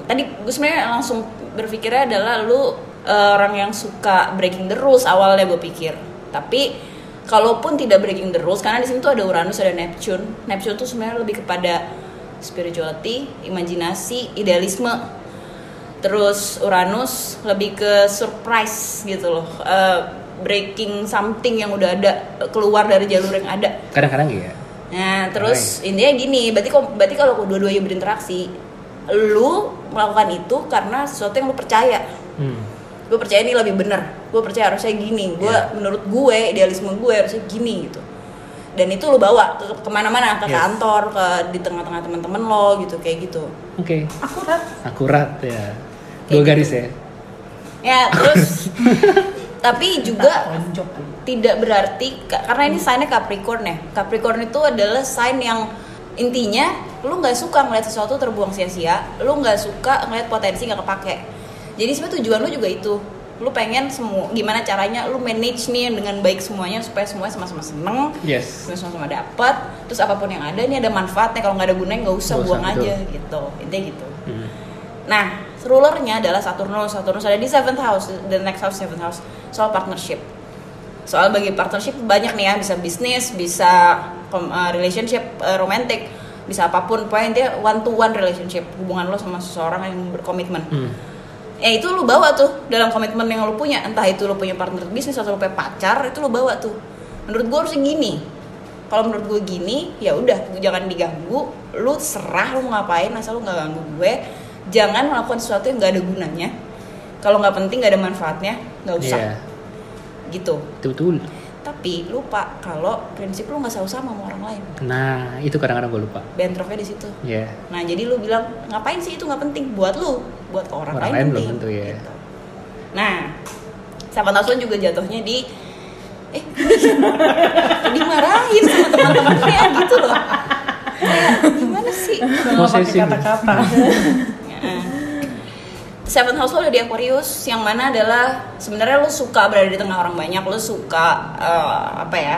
Tadi gue sebenarnya langsung berpikirnya adalah lu eh, orang yang suka breaking the rules awalnya gue pikir. Tapi kalaupun tidak breaking the rules, karena di sini tuh ada Uranus, ada Neptune. Neptune tuh sebenarnya lebih kepada spirituality, imajinasi, idealisme terus Uranus lebih ke surprise gitu loh Eh, breaking something yang udah ada keluar dari jalur yang ada Kadang-kadang iya. nah terus intinya gini berarti kok berarti kalau dua-duanya berinteraksi lu melakukan itu karena sesuatu yang lu percaya Hmm. gue percaya ini lebih bener gue percaya harusnya gini gue Iya. menurut gue idealisme gue harusnya gini gitu dan itu lu bawa ke ke mana-mana ke Yes. kantor ke di tengah-tengah teman-teman lo gitu kayak gitu Oke. akurat Akurat ya. Dua Kayak garis ya. ya terus tapi juga tidak berarti ka- karena ini signnya Capricorn ya Capricorn itu adalah sign yang intinya lu nggak suka ngeliat sesuatu terbuang sia-sia lu nggak suka ngeliat potensi nggak kepake jadi sebenarnya tujuan lu juga itu lu pengen semua gimana caranya lu manage nih dengan baik semuanya supaya semuanya sama-sama seneng Yes. sama-sama dapat terus apa pun yang ada ini ada manfaatnya kalau nggak ada gunanya nggak usah usah, buang betul. aja gitu intinya gitu Hmm. Nah, rulernya adalah Saturnus. Saturnus ada di seventh house, the next house seventh house. Soal partnership. Soal bagi partnership banyak nih ya, bisa bisnis, bisa uh, relationship uh, romantic, bisa apa pun. Pokoknya intinya one to one relationship, hubungan lo sama seseorang yang berkomitmen. Hmm. Ya itu lo bawa tuh dalam komitmen yang lo punya, entah itu lo punya partner bisnis atau lo punya pacar, itu lo bawa tuh. menurut gue harusnya gini kalau menurut gue gini ya udah jangan diganggu lu serah lu ngapain asal lu nggak ganggu gue jangan melakukan sesuatu yang nggak ada gunanya kalau nggak penting nggak ada manfaatnya nggak usah Iya. gitu Betul betul. tapi lupa kalau prinsip lu nggak usah sama sama orang lain Nah, itu kadang-kadang gue lupa. bentroknya di situ Ya. nah jadi lu bilang ngapain sih itu nggak penting buat lu buat orang, Orang lain, lain belum penting tentu, ya. Gitu. nah sama Taswan juga jatuhnya di eh dimarahin sama teman-temannya gitu loh kayak gimana sih Nggak pakai Posesif. kata-kata. Ya. Seven House lo ada di Aquarius yang mana adalah sebenarnya lu suka berada di tengah orang banyak lu suka eh, apa ya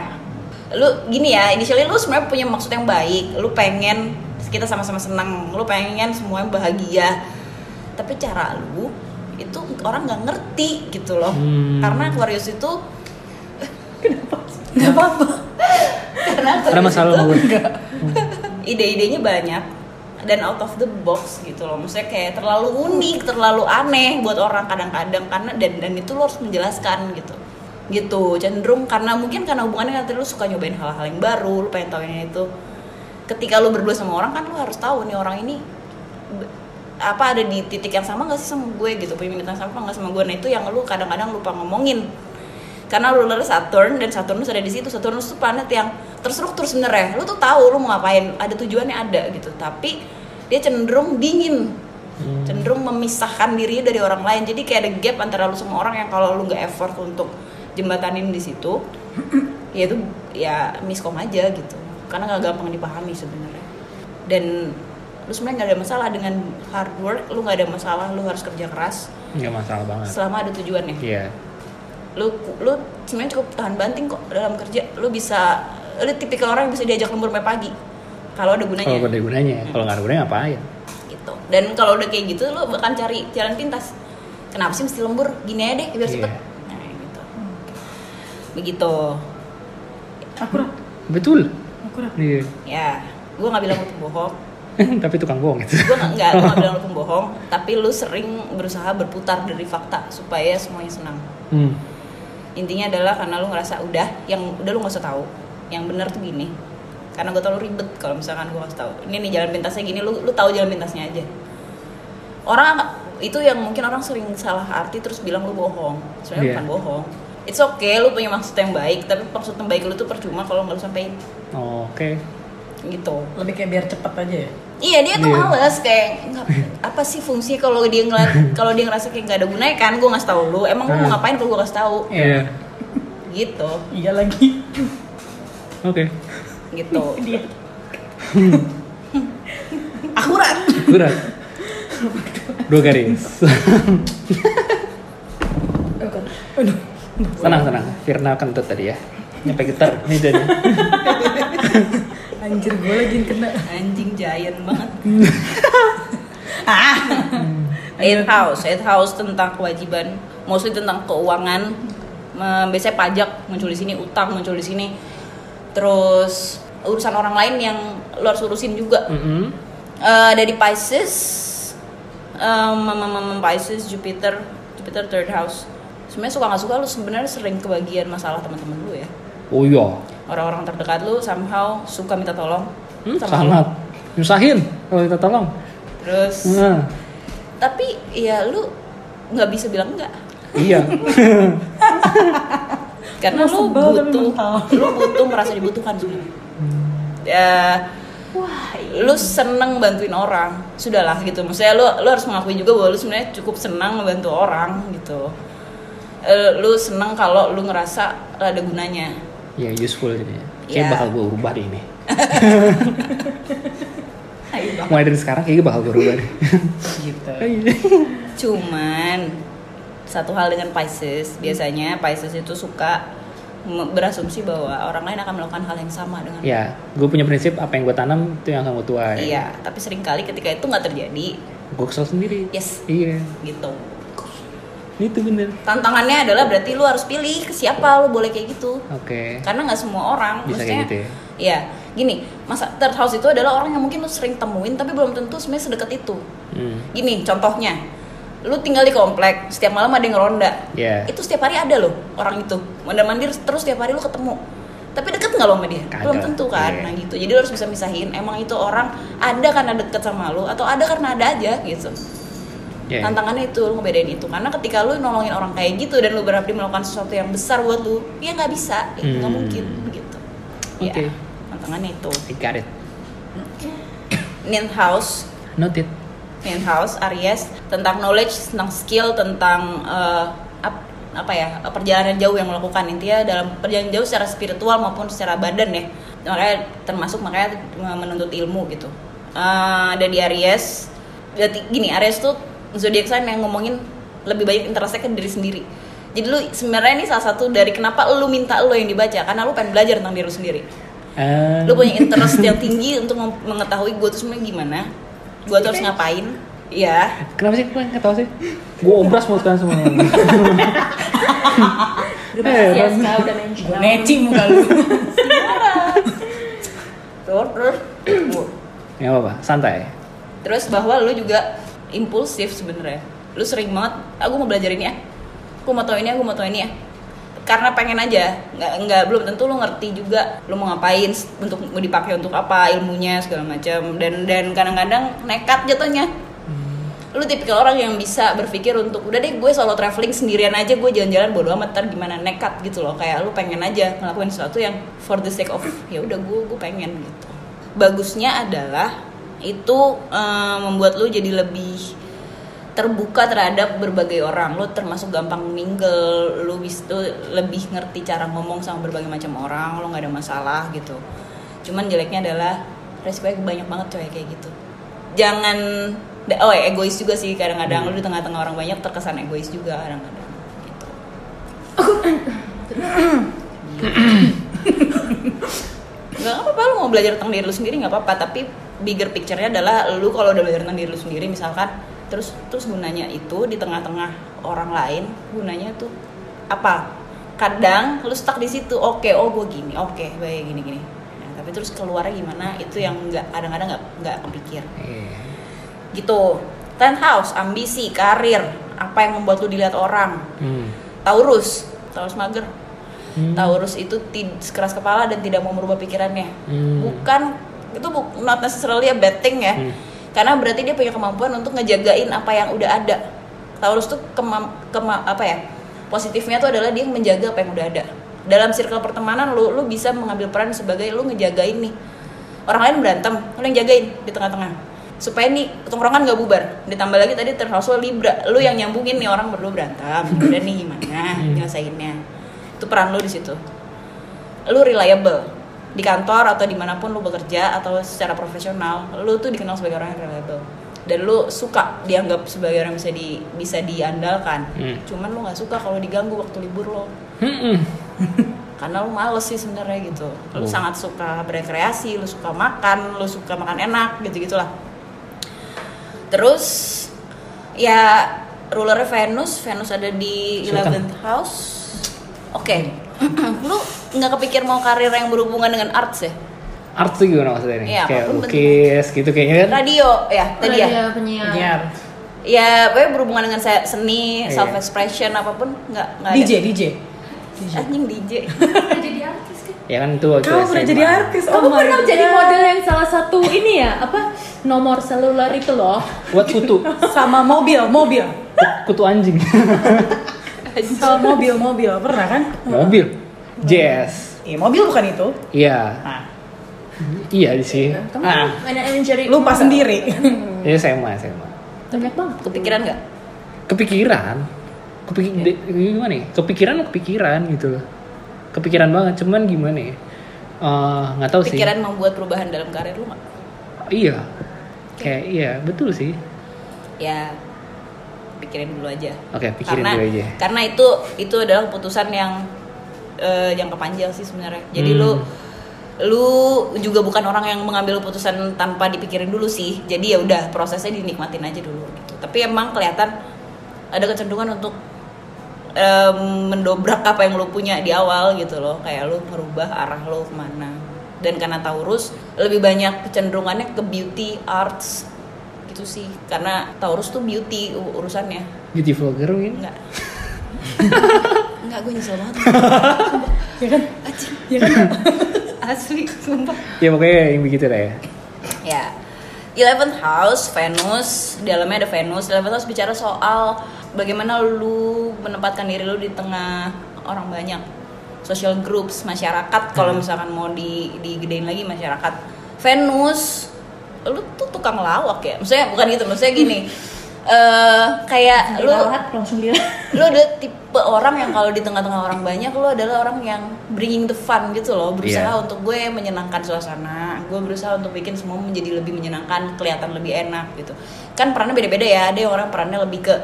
lu gini ya initially lu sebenarnya punya maksud yang baik lu pengen kita sama-sama senang lu pengen semuanya bahagia tapi cara lu itu orang nggak ngerti gitu loh Hmm. karena Aquarius itu Nggak apa-apa. karena Ada Aquarius masalah itu gue. ide-idenya banyak dan out of the box gitu loh. Maksudnya kayak terlalu unik terlalu aneh buat orang kadang-kadang karena dan dan itu lo harus menjelaskan gitu. Gitu cenderung karena mungkin karena hubungannya nanti lu suka nyobain hal-hal yang baru lu pengen tahu ini itu. Ketika lu berdua sama orang kan lu harus tahu nih orang ini apa ada di titik yang sama gak sih sama gue gitu? Punya minat yang sama gak sama gue? Nah itu yang lu kadang-kadang lupa ngomongin. Karena ruler Saturn dan Saturnus ada di situ. Saturnus tuh planet yang terstruktur sebenarnya. Lu tuh tahu lu mau ngapain. Ada tujuannya ada gitu. Tapi dia cenderung dingin. Cenderung memisahkan dirinya dari orang lain. Jadi kayak ada gap antara lu sama orang yang kalau lu nggak effort untuk jembatanin di situ ya itu ya miskom aja gitu. Karena nggak gampang dipahami sebenarnya. Dan lu sebenarnya nggak ada masalah dengan hard work lu nggak ada masalah lu harus kerja keras. Nggak masalah banget. selama ada tujuannya. Iya. lu lu sebenarnya cukup tahan banting kok dalam kerja. Lu bisa lu tipikal orang yang bisa diajak lembur sampai pagi kalau ada gunanya Kalau ada gunanya, kalau nggak ada gunanya ngapain? gitu dan kalau udah kayak gitu lu bakal cari jalan pintas kenapa sih mesti lembur gini aja deh biar Iya. cepet nah, gitu begitu Akurat. Betul. Akurat. Iya. ya gue nggak bilang lu pembohong Tapi tukang bohong itu. gue nggak nggak gua nggak bilang lu pembohong tapi lu sering berusaha berputar dari fakta supaya semuanya senang Hmm. intinya adalah karena lu ngerasa udah yang udah lu nggak usah tahu yang benar tuh gini karena gue tau lu ribet kalau misalkan gue kasih tahu ini nih jalan pintasnya gini lu lu tahu jalan pintasnya aja orang itu yang mungkin orang sering salah arti terus bilang lu bohong sebenarnya Iya. bukan bohong it's okay lu punya maksud yang baik tapi maksud yang baik lu tuh percuma kalau nggak lu sampein Oke. gitu Lebih kayak biar cepet aja ya. Iya dia tuh Iya. males kayak nggak apa sih fungsi kalau dia ngeliat kalau dia ngerasa kayak nggak ada gunanya kan gue ngasih tahu lu emang lu mau Hmm. ngapain kalau gue kasih tahu Iya. gitu Iya lagi. Oke. Gitu Dia. Akurat. Berat. Dua garis. Tenang, tenang. Firna kentut tadi ya. Nyampe getar nih jadi. Anjir gue lagi kena. anjing giant banget ah eighth house eighth house tentang kewajiban mostly tentang keuangan biasanya pajak muncul di sini utang muncul di sini terus urusan orang lain yang lo harus urusin juga Mm-mm. Eh, dari Pisces um, Pisces Jupiter Jupiter third house sebenarnya suka nggak suka lu sebenarnya sering kebagian masalah teman-teman lu ya Oh iya. orang-orang terdekat lu somehow suka minta tolong Hmm, sama sangat. lu. Nyusahin kalau kita tolong. terus Nah, tapi ya lu nggak bisa bilang enggak iya. karena Lu butuh lu butuh merasa dibutuhkan sebenarnya ya lu seneng bantuin orang sudahlah gitu maksudnya lu lu harus mengakui juga bahwa lu sebenarnya cukup senang membantu orang gitu Eh, lu seneng kalau lu ngerasa ada gunanya Ya useful jadinya. Kayak Iya. bakal gue ubah deh ini. Mulai dari sekarang kayaknya bakal gue ubah deh. Gitu. cuman satu hal dengan Pisces biasanya Pisces itu suka berasumsi bahwa orang lain akan melakukan hal yang sama dengan ya, gue punya prinsip apa yang gue tanam itu yang akan gue tuai. iya tapi sering kali ketika itu nggak terjadi Gue kesel sendiri. yes Iya. gitu Itu bener. tantangannya adalah berarti lu harus pilih ke siapa lu boleh kayak gitu Oke. karena nggak semua orang Bisa maksudnya kayak gitu ya? iya gini masa third house itu adalah orang yang mungkin lu sering temuin tapi belum tentu sebenarnya sedekat itu Hmm. gini contohnya lu tinggal di komplek setiap malam ada yang ngeronda Ya. itu setiap hari ada loh orang itu mondar mandir terus setiap hari lu ketemu tapi deket nggak lo sama dia Kagak. belum tentu kan Iya. nah gitu jadi lo harus bisa misahin emang itu orang ada karena deket sama lo atau ada karena ada aja gitu Ya. tantangannya itu lo ngebedain itu karena ketika lo nolongin orang kayak gitu dan lo berarti melakukan sesuatu yang besar buat lo ya nggak bisa ya nggak Hmm. mungkin gitu Oke. ya tantangannya itu I got it. Ninth House Noted. House Aries tentang knowledge tentang skill tentang eh, ap- apa ya perjalanan jauh yang melakukan. Intinya dalam perjalanan jauh secara spiritual maupun secara badan ya. Makanya termasuk makanya menuntut ilmu gitu. Eh, ada di Aries berarti gini Aries tuh zodiak sign yang ngomongin lebih banyak interestnya ke diri sendiri. Jadi lu sebenarnya ini salah satu dari kenapa lu minta lu yang dibaca karena lu pengen belajar tentang diri lu sendiri. Eh, lu punya interest yang tinggi untuk mengetahui gue tuh sebenarnya gimana gue tuh harus ngapain ya Kenapa sih? Gue nggak tahu sih. Gue obras mau sekarang semuanya. Yes, Heran. kau udah mention. Neci muka lu. terus terus Ya apa, santai. terus bahwa lu juga impulsif sebenarnya lu sering banget aku mau belajar ini ya aku mau tahu ini aku mau tahu ini ya karena pengen aja. Nggak nggak belum tentu lu ngerti juga lu mau ngapain untuk mau dipakai untuk apa ilmunya segala macam. Dan dan kadang-kadang nekat jatuhnya. Lu tipikal orang yang bisa berpikir untuk udah deh gue solo traveling sendirian aja gue jalan-jalan bodo amat ntar gimana? Nekat gitu loh. Kayak lu pengen aja ngelakuin sesuatu yang for the sake of ya udah gue gue pengen gitu. Bagusnya adalah itu eh, membuat lu jadi lebih terbuka terhadap berbagai orang. Lu termasuk gampang mingle lu bis lu lebih ngerti cara ngomong sama berbagai macam orang lu nggak ada masalah gitu. Cuman jeleknya adalah resikonya banyak banget coy kayak gitu. Jangan oh ya, egois juga sih kadang-kadang. Lu di tengah-tengah orang banyak terkesan egois juga kadang-kadang gitu. Nggak apa-apa lu mau belajar tentang diri lu sendiri nggak apa-apa. Tapi bigger picture-nya adalah lu kalau udah belajar tentang diri lu sendiri misalkan terus terus gunanya itu di tengah-tengah orang lain gunanya tuh apa kadang lu stuck di situ oke oh gue gini oke baik gini gini nah, tapi terus keluarnya gimana itu yang nggak kadang-kadang nggak nggak kepikir Iya. gitu tenth house ambisi karir apa yang membuat lu dilihat orang Hmm. Taurus Taurus mager Hmm. Taurus itu keras kepala dan tidak mau merubah pikirannya. Hmm. Bukan itu bu, not necessarily a bad thing ya. Hmm. Karena berarti dia punya kemampuan untuk ngejagain apa yang udah ada. Taurus tuh kema, kema- apa ya? Positifnya tuh adalah dia menjaga apa yang udah ada. Dalam circle pertemanan lu lu bisa mengambil peran sebagai lu ngejagain nih. Orang lain berantem, lu yang jagain di tengah-tengah. Supaya nih tongkrongan gak bubar. Ditambah lagi tadi termasuk Libra, lu yang nyambungin nih orang berdua berantem. Udah nih gimana nyelesainnya itu peran lu di situ lu reliable di kantor atau di mana pun lu bekerja atau secara profesional lu tuh dikenal sebagai orang yang reliable dan lu suka dianggap sebagai orang yang bisa di bisa diandalkan Hmm. cuman lu nggak suka kalau diganggu waktu libur lo Hmm. karena lu males sih sebenarnya gitu lu Oh. sangat suka berekreasi lu suka makan lu suka makan enak gitu gitulah terus ya rulernya Venus Venus ada di Sultan. 11th house oke lu nggak kepikir mau karir yang berhubungan dengan arts ya Art tuh gimana maksudnya nih? Iya, Kayak lukis gitu kayaknya kan? radio ya tadi ya penyiar. Penyiar. ya pokoknya berhubungan dengan se- seni Iya. self expression apa pun nggak nggak ada DJ, DJ. anjing DJ Pernah jadi artis kan? Ya kan itu waktu Kamu pernah jadi artis? Kamu Oh my pernah jadi model yang salah satu ini ya apa nomor seluler itu loh. Buat kutu, Sama mobil, mobil. kutu anjing. Sama mobil, mobil. Pernah kan? Mobil. Jazz. Iya, mobil bukan itu. Iya. Nah, Iya sih. Kamu Ah, mana yang jadi lupa sendiri. ya SMA, SMA. banyak banget. kepikiran nggak Kepikiran. Kepikir gimana ya? Kepikiran kepikiran gitu. Kepikiran banget, cuman gimana ya? Eh, nggak tahu sih. pikiran membuat perubahan dalam karir lu nggak Iya. Kayak iya, betul sih. ya pikirin dulu aja. Oke, pikirin karena dulu aja. karena itu itu adalah keputusan yang eh, jangka panjang sih sebenarnya. Jadi Hmm. lu lu juga bukan orang yang mengambil keputusan tanpa dipikirin dulu sih. Jadi ya udah prosesnya dinikmatin aja dulu gitu. Tapi emang kelihatan ada kecenderungan untuk em, mendobrak apa yang lu punya di awal gitu loh. Kayak lu merubah arah lu ke mana. Dan karena Taurus lebih banyak kecenderungannya ke beauty arts gitu sih karena Taurus tuh beauty urusannya Beauty vlogger mungkin? enggak enggak gue nyesel banget. Ya kan? Anjing. Ya kan? Asli, sumpah. Ya pokoknya yang begitu lah ya. Ya. 11th house Venus, di dalamnya ada Venus. 11th house bicara soal bagaimana lu menempatkan diri lu di tengah orang banyak. Social groups, masyarakat kalau misalkan mau di digedein lagi masyarakat. Venus lu tuh tukang lawak ya. Maksudnya bukan gitu, maksudnya gini. eh kayak lu Dirawat langsung dia. lu ada tipe orang yang kalau di tengah-tengah orang banyak lu adalah orang yang bringing the fun gitu loh berusaha Iya. untuk gue menyenangkan suasana gue berusaha untuk bikin semua menjadi lebih menyenangkan kelihatan lebih enak gitu kan perannya beda-beda ya ada yang orang perannya lebih ke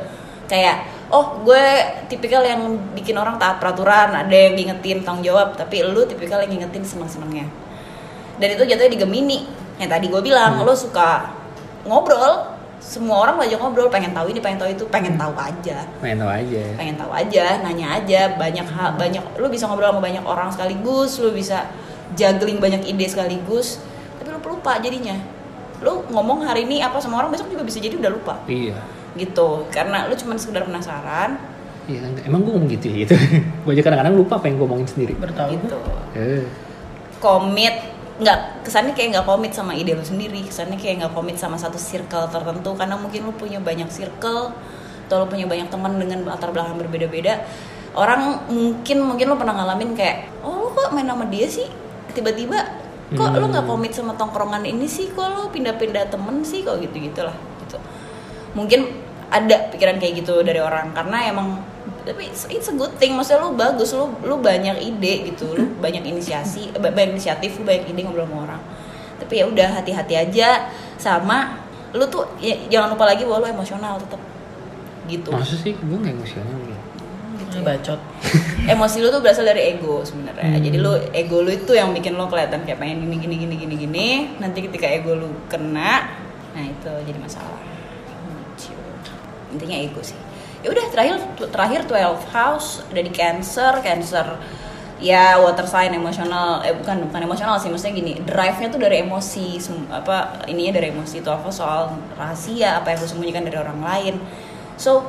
kayak oh gue tipikal yang bikin orang taat peraturan ada yang ngingetin tanggung jawab tapi lu tipikal yang ngingetin seneng-senengnya dan itu jatuhnya di Gemini yang tadi gue bilang lo suka ngobrol semua orang aja ngobrol pengen tahu ini pengen tahu itu pengen tahu aja Main tau aja. pengen tahu aja nanya aja banyak hal banyak lu bisa ngobrol sama banyak orang sekaligus lu bisa juggling banyak ide sekaligus tapi lu lupa jadinya lu ngomong hari ini apa sama orang besok juga bisa jadi udah lupa Iya. gitu karena lu cuma sekedar penasaran Iya, emang gue ngomong gitu ya gitu. gue aja kadang-kadang lupa apa yang gue omongin sendiri. Bertahu. gitu Eh. komit nggak kesannya kayak nggak komit sama ide lu sendiri kesannya kayak nggak komit sama satu circle tertentu karena mungkin lu punya banyak circle atau lu punya banyak teman dengan latar belakang berbeda-beda. Orang mungkin mungkin lu pernah ngalamin kayak oh lu kok main sama dia sih? Tiba-tiba kok lu nggak komit sama tongkrongan ini sih? Kok lu pindah-pindah temen sih? Kok gitu gitulah gitu. Mungkin ada pikiran kayak gitu dari orang karena emang tapi it's, it's a good thing. Maksudnya lu bagus lu lu banyak ide gitu. Lu banyak inisiasi eh, banyak inisiatif lu banyak ide ngobrol sama orang. Tapi ya udah hati-hati aja. Sama lu tuh ya, jangan lupa lagi bahwa lu emosional tetap gitu. Masa sih? Gue gak emosional gitu. gitu ya. Bacot. emosi lu tuh berasal dari ego sebenarnya. Hmm. jadi lu ego lu itu yang bikin lu kelihatan kayak pengen gini gini gini gini gini. Nanti ketika ego lu kena nah itu jadi masalah. Gitu. intinya ego sih ya udah terakhir terakhir 12 house ada di cancer cancer ya water sign emosional eh bukan bukan emosional sih maksudnya gini drive nya tuh dari emosi apa ininya dari emosi itu apa soal rahasia apa yang lu sembunyikan dari orang lain. So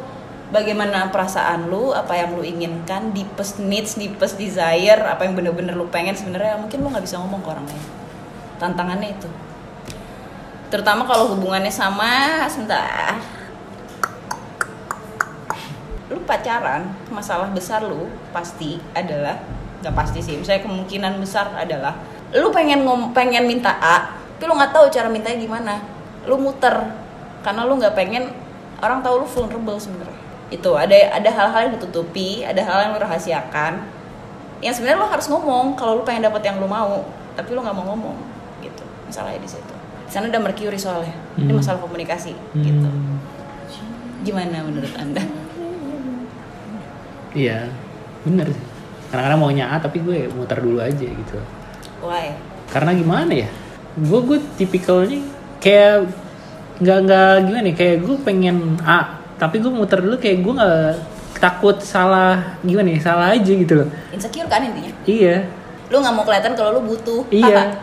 bagaimana perasaan lu apa yang lu inginkan deepest needs deepest desire apa yang bener-bener lu pengen sebenarnya mungkin lu nggak bisa ngomong ke orang lain. Tantangannya itu. Terutama kalau hubungannya sama sebentar lu pacaran masalah besar lu pasti adalah nggak pasti sih misalnya kemungkinan besar adalah lu pengen ngom pengen minta A tapi lu nggak tahu cara mintanya gimana. Lu muter karena lu nggak pengen orang tahu lu vulnerable sebenarnya. Itu ada ada hal-hal yang ditutupi ada hal yang lu rahasiakan yang sebenarnya lu harus ngomong kalau lu pengen dapat yang lu mau tapi lu nggak mau ngomong gitu. Masalahnya di situ. Di sana ada mercury soalnya ini Hmm. masalah komunikasi gitu. Hmm. gimana menurut anda Iya, bener sih. Kadang-kadang maunya A tapi gue muter dulu aja gitu. why Karena gimana ya? Gue gue tipikalnya kayak nggak nggak gimana ya? Kayak gue pengen A tapi gue muter dulu kayak gue nggak takut salah gimana ya? Salah aja gitu loh. insecure kan intinya Iya, lu nggak mau kelihatan kalau lu butuh iya.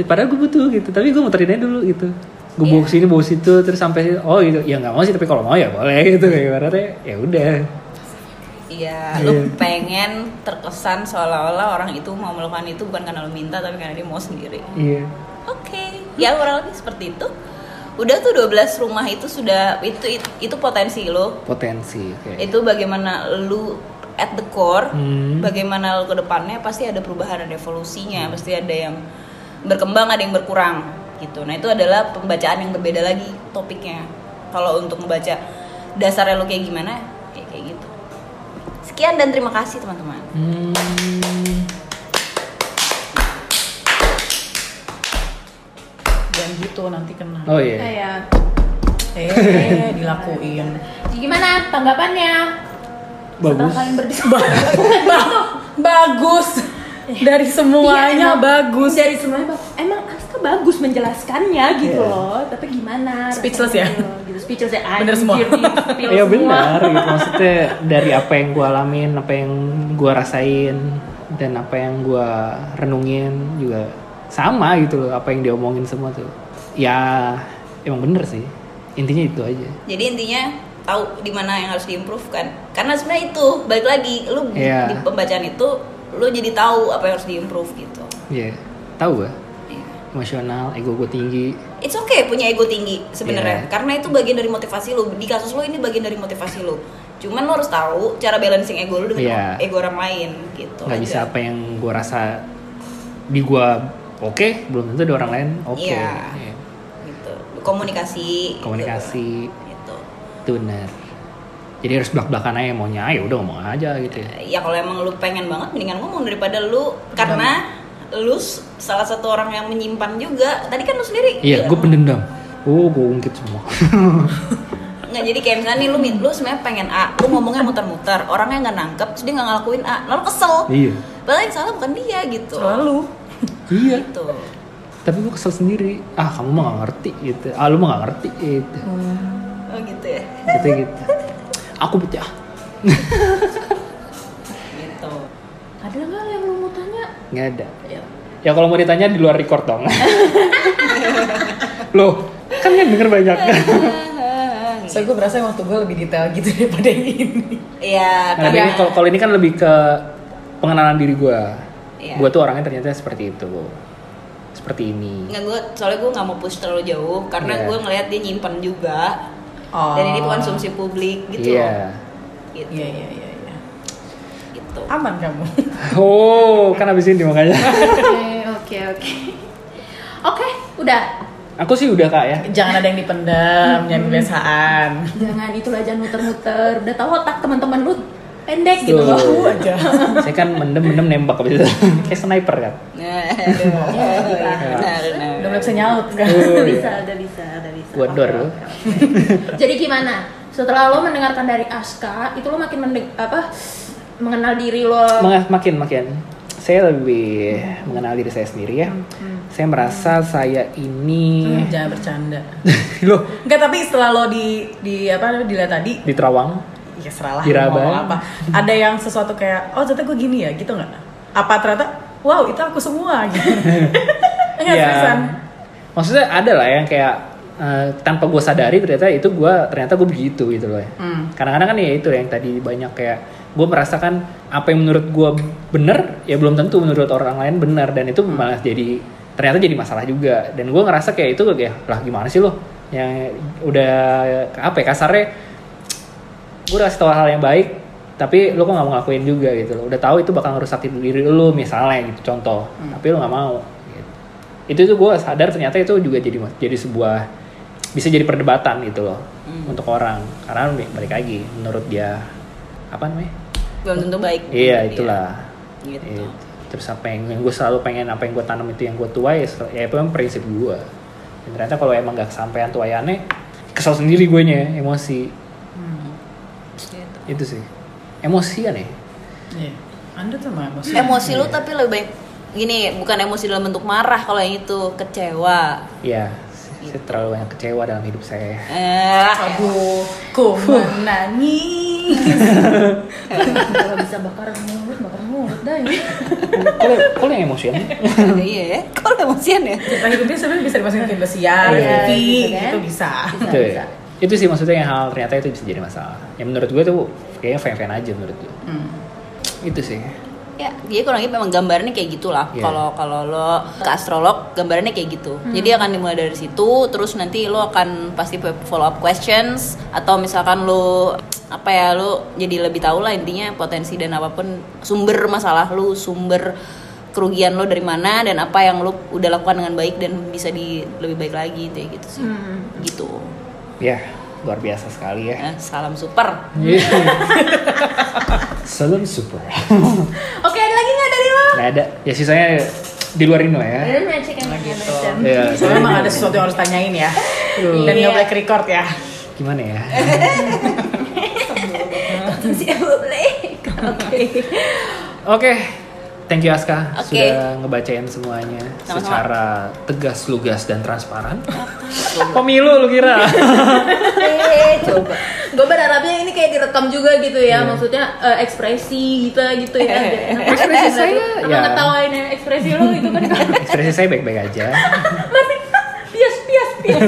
Padahal gue butuh gitu, tapi gue muterin aja dulu gitu. Gue bawa Iya. sini, bawa situ, terus sampai oh gitu. Ya nggak mau sih, tapi kalau mau ya boleh gitu. Kayak ibaratnya ya udah. Iya Iya. lu pengen terkesan seolah-olah orang itu mau melakukan itu bukan karena lu minta tapi karena dia mau sendiri Iya. oke ya kurang lebih seperti itu udah tuh 12 rumah itu sudah itu itu, itu potensi lo Potensi. Kayak. itu bagaimana lu at the core Hmm. bagaimana lu ke depannya pasti ada perubahan ada evolusinya pasti ada yang berkembang ada yang berkurang gitu nah itu adalah pembacaan yang berbeda lagi topiknya kalau untuk membaca dasarnya lu kayak gimana sekian dan terima kasih teman-teman Hmm. Jangan gitu nanti kena. Oh iya. Kayak Eh, dilakuin. gimana tanggapannya? Bagus. Setelah kalian berdiskusi. Ba- bagus. Dari semuanya Iya, emang bagus. Dari semuanya bagus. Emang Aska bagus menjelaskannya gitu Iya. loh. Tapi gimana? Speechless ya? Gitu. Speechless ya. Bener semua. Iya benar gitu maksudnya dari apa yang gue alamin, apa yang gue rasain dan apa yang gue renungin juga sama gitu loh apa yang diomongin semua tuh. Ya emang bener sih intinya itu aja. jadi intinya tahu di mana yang harus diimprove kan karena sebenarnya itu balik lagi lu Iya. di pembacaan itu lu jadi tahu apa yang harus diimprove gitu Iya, tahu gak? Emosional, ego gue tinggi. It's okay punya ego tinggi sebenarnya Iya. karena itu bagian dari motivasi lu di kasus lu ini bagian dari motivasi lu cuman lu harus tahu cara balancing ego lu dengan Iya. ego orang lain gitu Nggak aja. bisa apa yang gue rasa di gue oke, belum tentu di orang lain oke. Iya. Iya. gitu komunikasi Komunikasi gitu, itu benar. Jadi harus belak-belakan aja maunya, ayo udah ngomong aja gitu ya. ya kalau emang lu pengen banget mendingan ngomong daripada lu karena lu salah satu orang yang menyimpan juga tadi kan lu sendiri Iya, gue pendendam. Oh, gue ungkit semua. nggak jadi kayak misalnya nih lu min- lu sebenarnya pengen A lu ngomongnya muter-muter orangnya nggak nangkep terus dia nggak ngelakuin A lalu kesel iya. padahal yang salah bukan dia gitu Selalu. Iya. gitu Tapi gue kesel sendiri. Ah, kamu mah gak ngerti gitu. Ah, lu mah gak ngerti gitu. oh gitu ya Gitu gitu. Aku pecah. gitu Ada nggak yang lu mau tanya? Nggak ada. Ya kalau mau ditanya di luar record dong. Loh, kan kan denger banyak. So gue berasa waktu gue lebih detail gitu daripada yang ini. Iya, Nah, tapi ini kalau kalau ini kan lebih ke pengenalan diri gue. Iya. Gue tuh orangnya ternyata seperti itu. Seperti ini. nggak gue soalnya gue nggak mau push terlalu jauh karena Iya. gue ngelihat dia nyimpan juga Oh. dan ini konsumsi publik gitu Iya. loh gitu, Iya iya iya. Iya. gitu. Aman kamu. Oh, kan abis ini makanya. Oke, oke, oke. Oke, udah. Aku sih udah kak ya. Jangan ada yang dipendam, jangan kebiasaan. Jangan itulah jangan muter-muter. Udah tahu otak teman-teman lu pendek gitu loh. Aku aja. Saya kan mendem-mendem nembak abis itu. Kayak sniper kan. Nah, iya, benar, benar. Udah mulai bisa nyaut kan. Udah iya. bisa, udah bisa, udah bisa. Gua dor Oke, lu. oke, oke. Jadi gimana? Setelah lo mendengarkan dari Aska, itu lo makin mendeng apa mengenal diri lo. Meng- makin makin saya lebih mengenal diri saya sendiri ya. Saya merasa saya ini Hmm, jangan bercanda. loh Enggak tapi setelah lo di di apa dilihat tadi, di Terawang ya seralah Di lo apa. Ada yang sesuatu kayak, oh ternyata gue gini ya, gitu nggak? Apa ternyata, wow itu aku semua gitu. Enggak seriusan. Maksudnya ada lah yang kayak eh, tanpa gue sadari ternyata itu gue ternyata gue begitu gitu loh. ya. Hmm. Kadang-kadang kan ya itu yang tadi banyak kayak gue merasakan apa yang menurut gue bener ya belum tentu menurut orang lain benar dan itu malah jadi ternyata jadi masalah juga. Dan gue ngerasa kayak itu kayak lah gimana sih lo? Yang udah apa ya kasarnya gue udah kasih tau hal yang baik tapi lo kok nggak mau ngelakuin juga gitu loh. Udah tahu itu bakal ngerusak diri lo misalnya gitu contoh. Tapi lo nggak mau. Gitu. itu tuh gue sadar ternyata itu juga jadi jadi sebuah bisa jadi perdebatan gitu loh untuk orang. Karena balik lagi menurut dia apa namanya belum tentu baik iya dia. itulah gitu Itu. terus apa yang, gue selalu pengen apa yang gue tanam itu yang gue tuai ya, ya itu memang prinsip gue dan ternyata kalau emang gak kesampaian tuayannya kesel sendiri gue nya emosi Gitu. itu sih emosian ya Iya. Anda mah emosi. emosi lu tapi lebih baik gini bukan emosi dalam bentuk marah kalau yang itu kecewa Iya, saya terlalu banyak kecewa dalam hidup saya. eh Aduh, ku menangis. Kalau bisa bakar mulut, bakar mulut dah ini. Kalau kalau yang emosian, iya ya kalau emosian ya Cerita hidupnya sebenarnya bisa dimasukin ke Indosiar, Iya, gitu kan. itu bisa. Bisa, itu, bisa. itu sih maksudnya yang hal ternyata itu bisa jadi masalah. Yang menurut gue tuh kayaknya fan-fan aja menurut gue. Hmm. Itu sih. Ya jadi kurang lebih memang gambarnya kayak gitulah. Iya. kalau kalau lo ke astrolog gambarannya kayak gitu. Jadi akan dimulai dari situ terus nanti lo akan pasti follow up questions atau misalkan lo apa ya lo jadi lebih tahu lah intinya potensi dan apa pun sumber masalah lo sumber kerugian lo dari mana dan apa yang lo udah lakukan dengan baik dan bisa di lebih baik lagi kayak gitu sih. Hmm. gitu. Ya, luar biasa sekali ya. Eh, salam super Iya. Salam super. Oke, ada lagi nggak dari lo? Nggak ada. Ya sisanya di luar ini lah ya. Gitu. macam. Iya. Soalnya emang ada sesuatu yang harus tanyain ya. Dan Iya. nggak boleh record ya. Gimana ya? Oke. Oke. Thank you Aska Oke. sudah ngebacain semuanya Sama-sama. secara tegas, lugas dan transparan. Pemilu lu kira? Eh, coba. Gue berharapnya ini kayak direkam juga gitu ya, maksudnya eh, ekspresi gitu gitu ya. Ekspresi saya, Apa ya. ngetawain ya, ekspresi lo itu kan Ekspresi saya baik-baik aja. masih pias pias pias.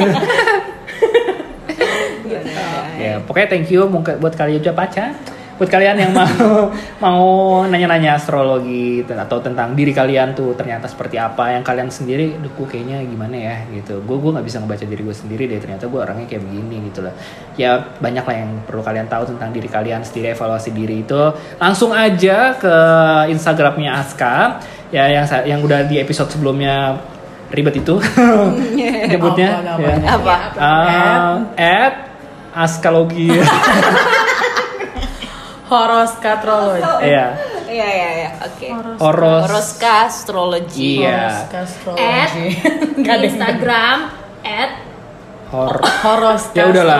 Ya, pokoknya thank you mungkin buat kalian juga pacar buat kalian yang mau mau nanya-nanya astrologi atau tentang diri kalian tuh ternyata seperti apa yang kalian sendiri duh gue kayaknya gimana ya gitu gue gue nggak bisa ngebaca diri gue sendiri deh ternyata gue orangnya kayak begini gitu lah ya banyak lah yang perlu kalian tahu tentang diri kalian sendiri evaluasi diri itu langsung aja ke instagramnya Aska ya yang yang udah di episode sebelumnya ribet itu nyebutnya Apa, ya. namanya? Apa? Uh, at askalogi Horoskatrologi. Iya. Iya iya iya. Oke. Horos. Horoska astrology. Iya. Horoskastrologi. Di yang- Instagram at Hor. Horoskastrologi. Ya udahlah.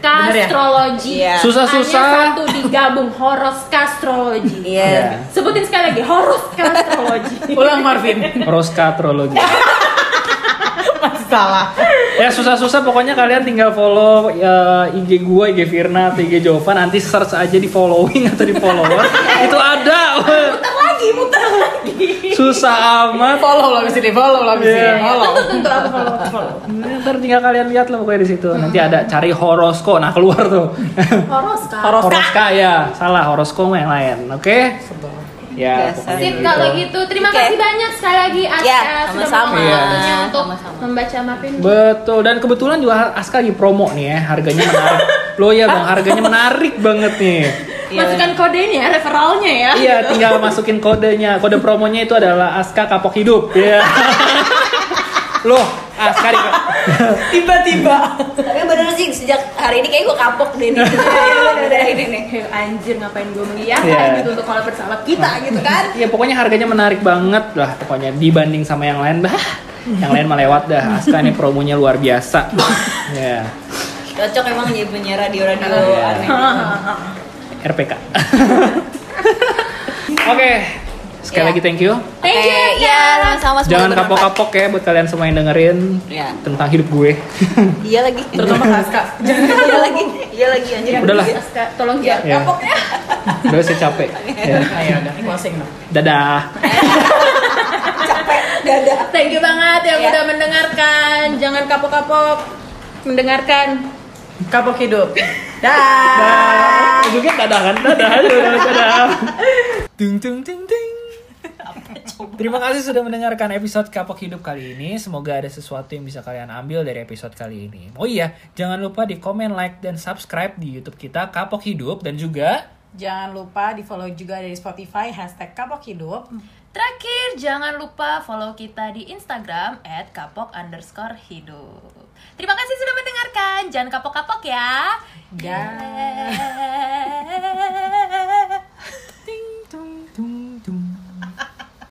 Bener ya? Horoskastrologi. Iya. Susah-susah. Hanya satu digabung Horoskastrologi. Iya. Iya. Sebutin sekali lagi Horoskastrologi. Ulang Marvin. Horoskatrologi. Salah. ya susah-susah pokoknya kalian tinggal follow ya, IG gua, IG Firna, atau IG Jovan nanti search aja di following atau di follower. itu ada. lagi, muter lagi. Susah amat. Follow lah sini, follow lah sini. Iya. Follow. Tentu aku follow, follow. Nah, Ntar tinggal kalian lihat lah pokoknya di situ. Nanti ada cari horosko. Nah keluar tuh. Horoska. Horoska. Horoska ya, salah horosko yang lain. Oke? Ya, pokoknya Sip gitu. kalau gitu. Terima Oke. kasih banyak sekali lagi Aska Ya, sudah waktunya Iya. untuk Sama-sama. membaca Marvin. Betul dan kebetulan juga Aska lagi promo nih ya, harganya menarik. Lo ya bang, harganya menarik banget nih. Masukkan kodenya, referralnya ya. Iya, tinggal masukin kodenya. Kode promonya itu adalah Aska Kapok Hidup. Iya. Loh, Aska di Tiba-tiba. Tapi bener sih sejak hari ini kayak gue kapok deh nih. Udah, ini nih. Anjir ngapain gue mengiyakan Iya. gitu untuk kalau bersama kita gitu kan. Ya pokoknya harganya menarik banget lah pokoknya dibanding sama yang lain bah. Yang lain mah lewat dah. Aska ini promonya luar biasa. Ya, Cocok emang jadi penyiar radio-radio Iya. aneh. RPK. Oke. Sekali Iya. lagi thank you. Thank you, Oke, Aska. Iya, sama-sama Jangan kapok-kapok ya buat kalian semua yang dengerin Iya. tentang hidup gue. Iya lagi. Terutama Aska. Iya lagi. Iya lagi anjir. Udahlah. Aska, tolong Iya. jangan Ya. kapok ya. Udah saya capek. Ya. Ayo udah closing dong. Dadah. Capek. Dadah. Thank you banget yang Ya. udah mendengarkan. Jangan kapok-kapok mendengarkan. Kapok hidup. Dah. Ujungnya dadah kan? Dadah. Dadah. dadah. Tung tung tung. Terima kasih sudah mendengarkan episode Kapok Hidup kali ini. Semoga ada sesuatu yang bisa kalian ambil dari episode kali ini. Oh iya, jangan lupa di komen, like, dan subscribe di YouTube kita Kapok Hidup dan juga Jangan lupa di follow juga dari Spotify hashtag Kapok Hidup. Terakhir, jangan lupa follow kita di Instagram at kapok underscore hidup. Terima kasih sudah mendengarkan. Jangan kapok-kapok ya. Dah. Yeay.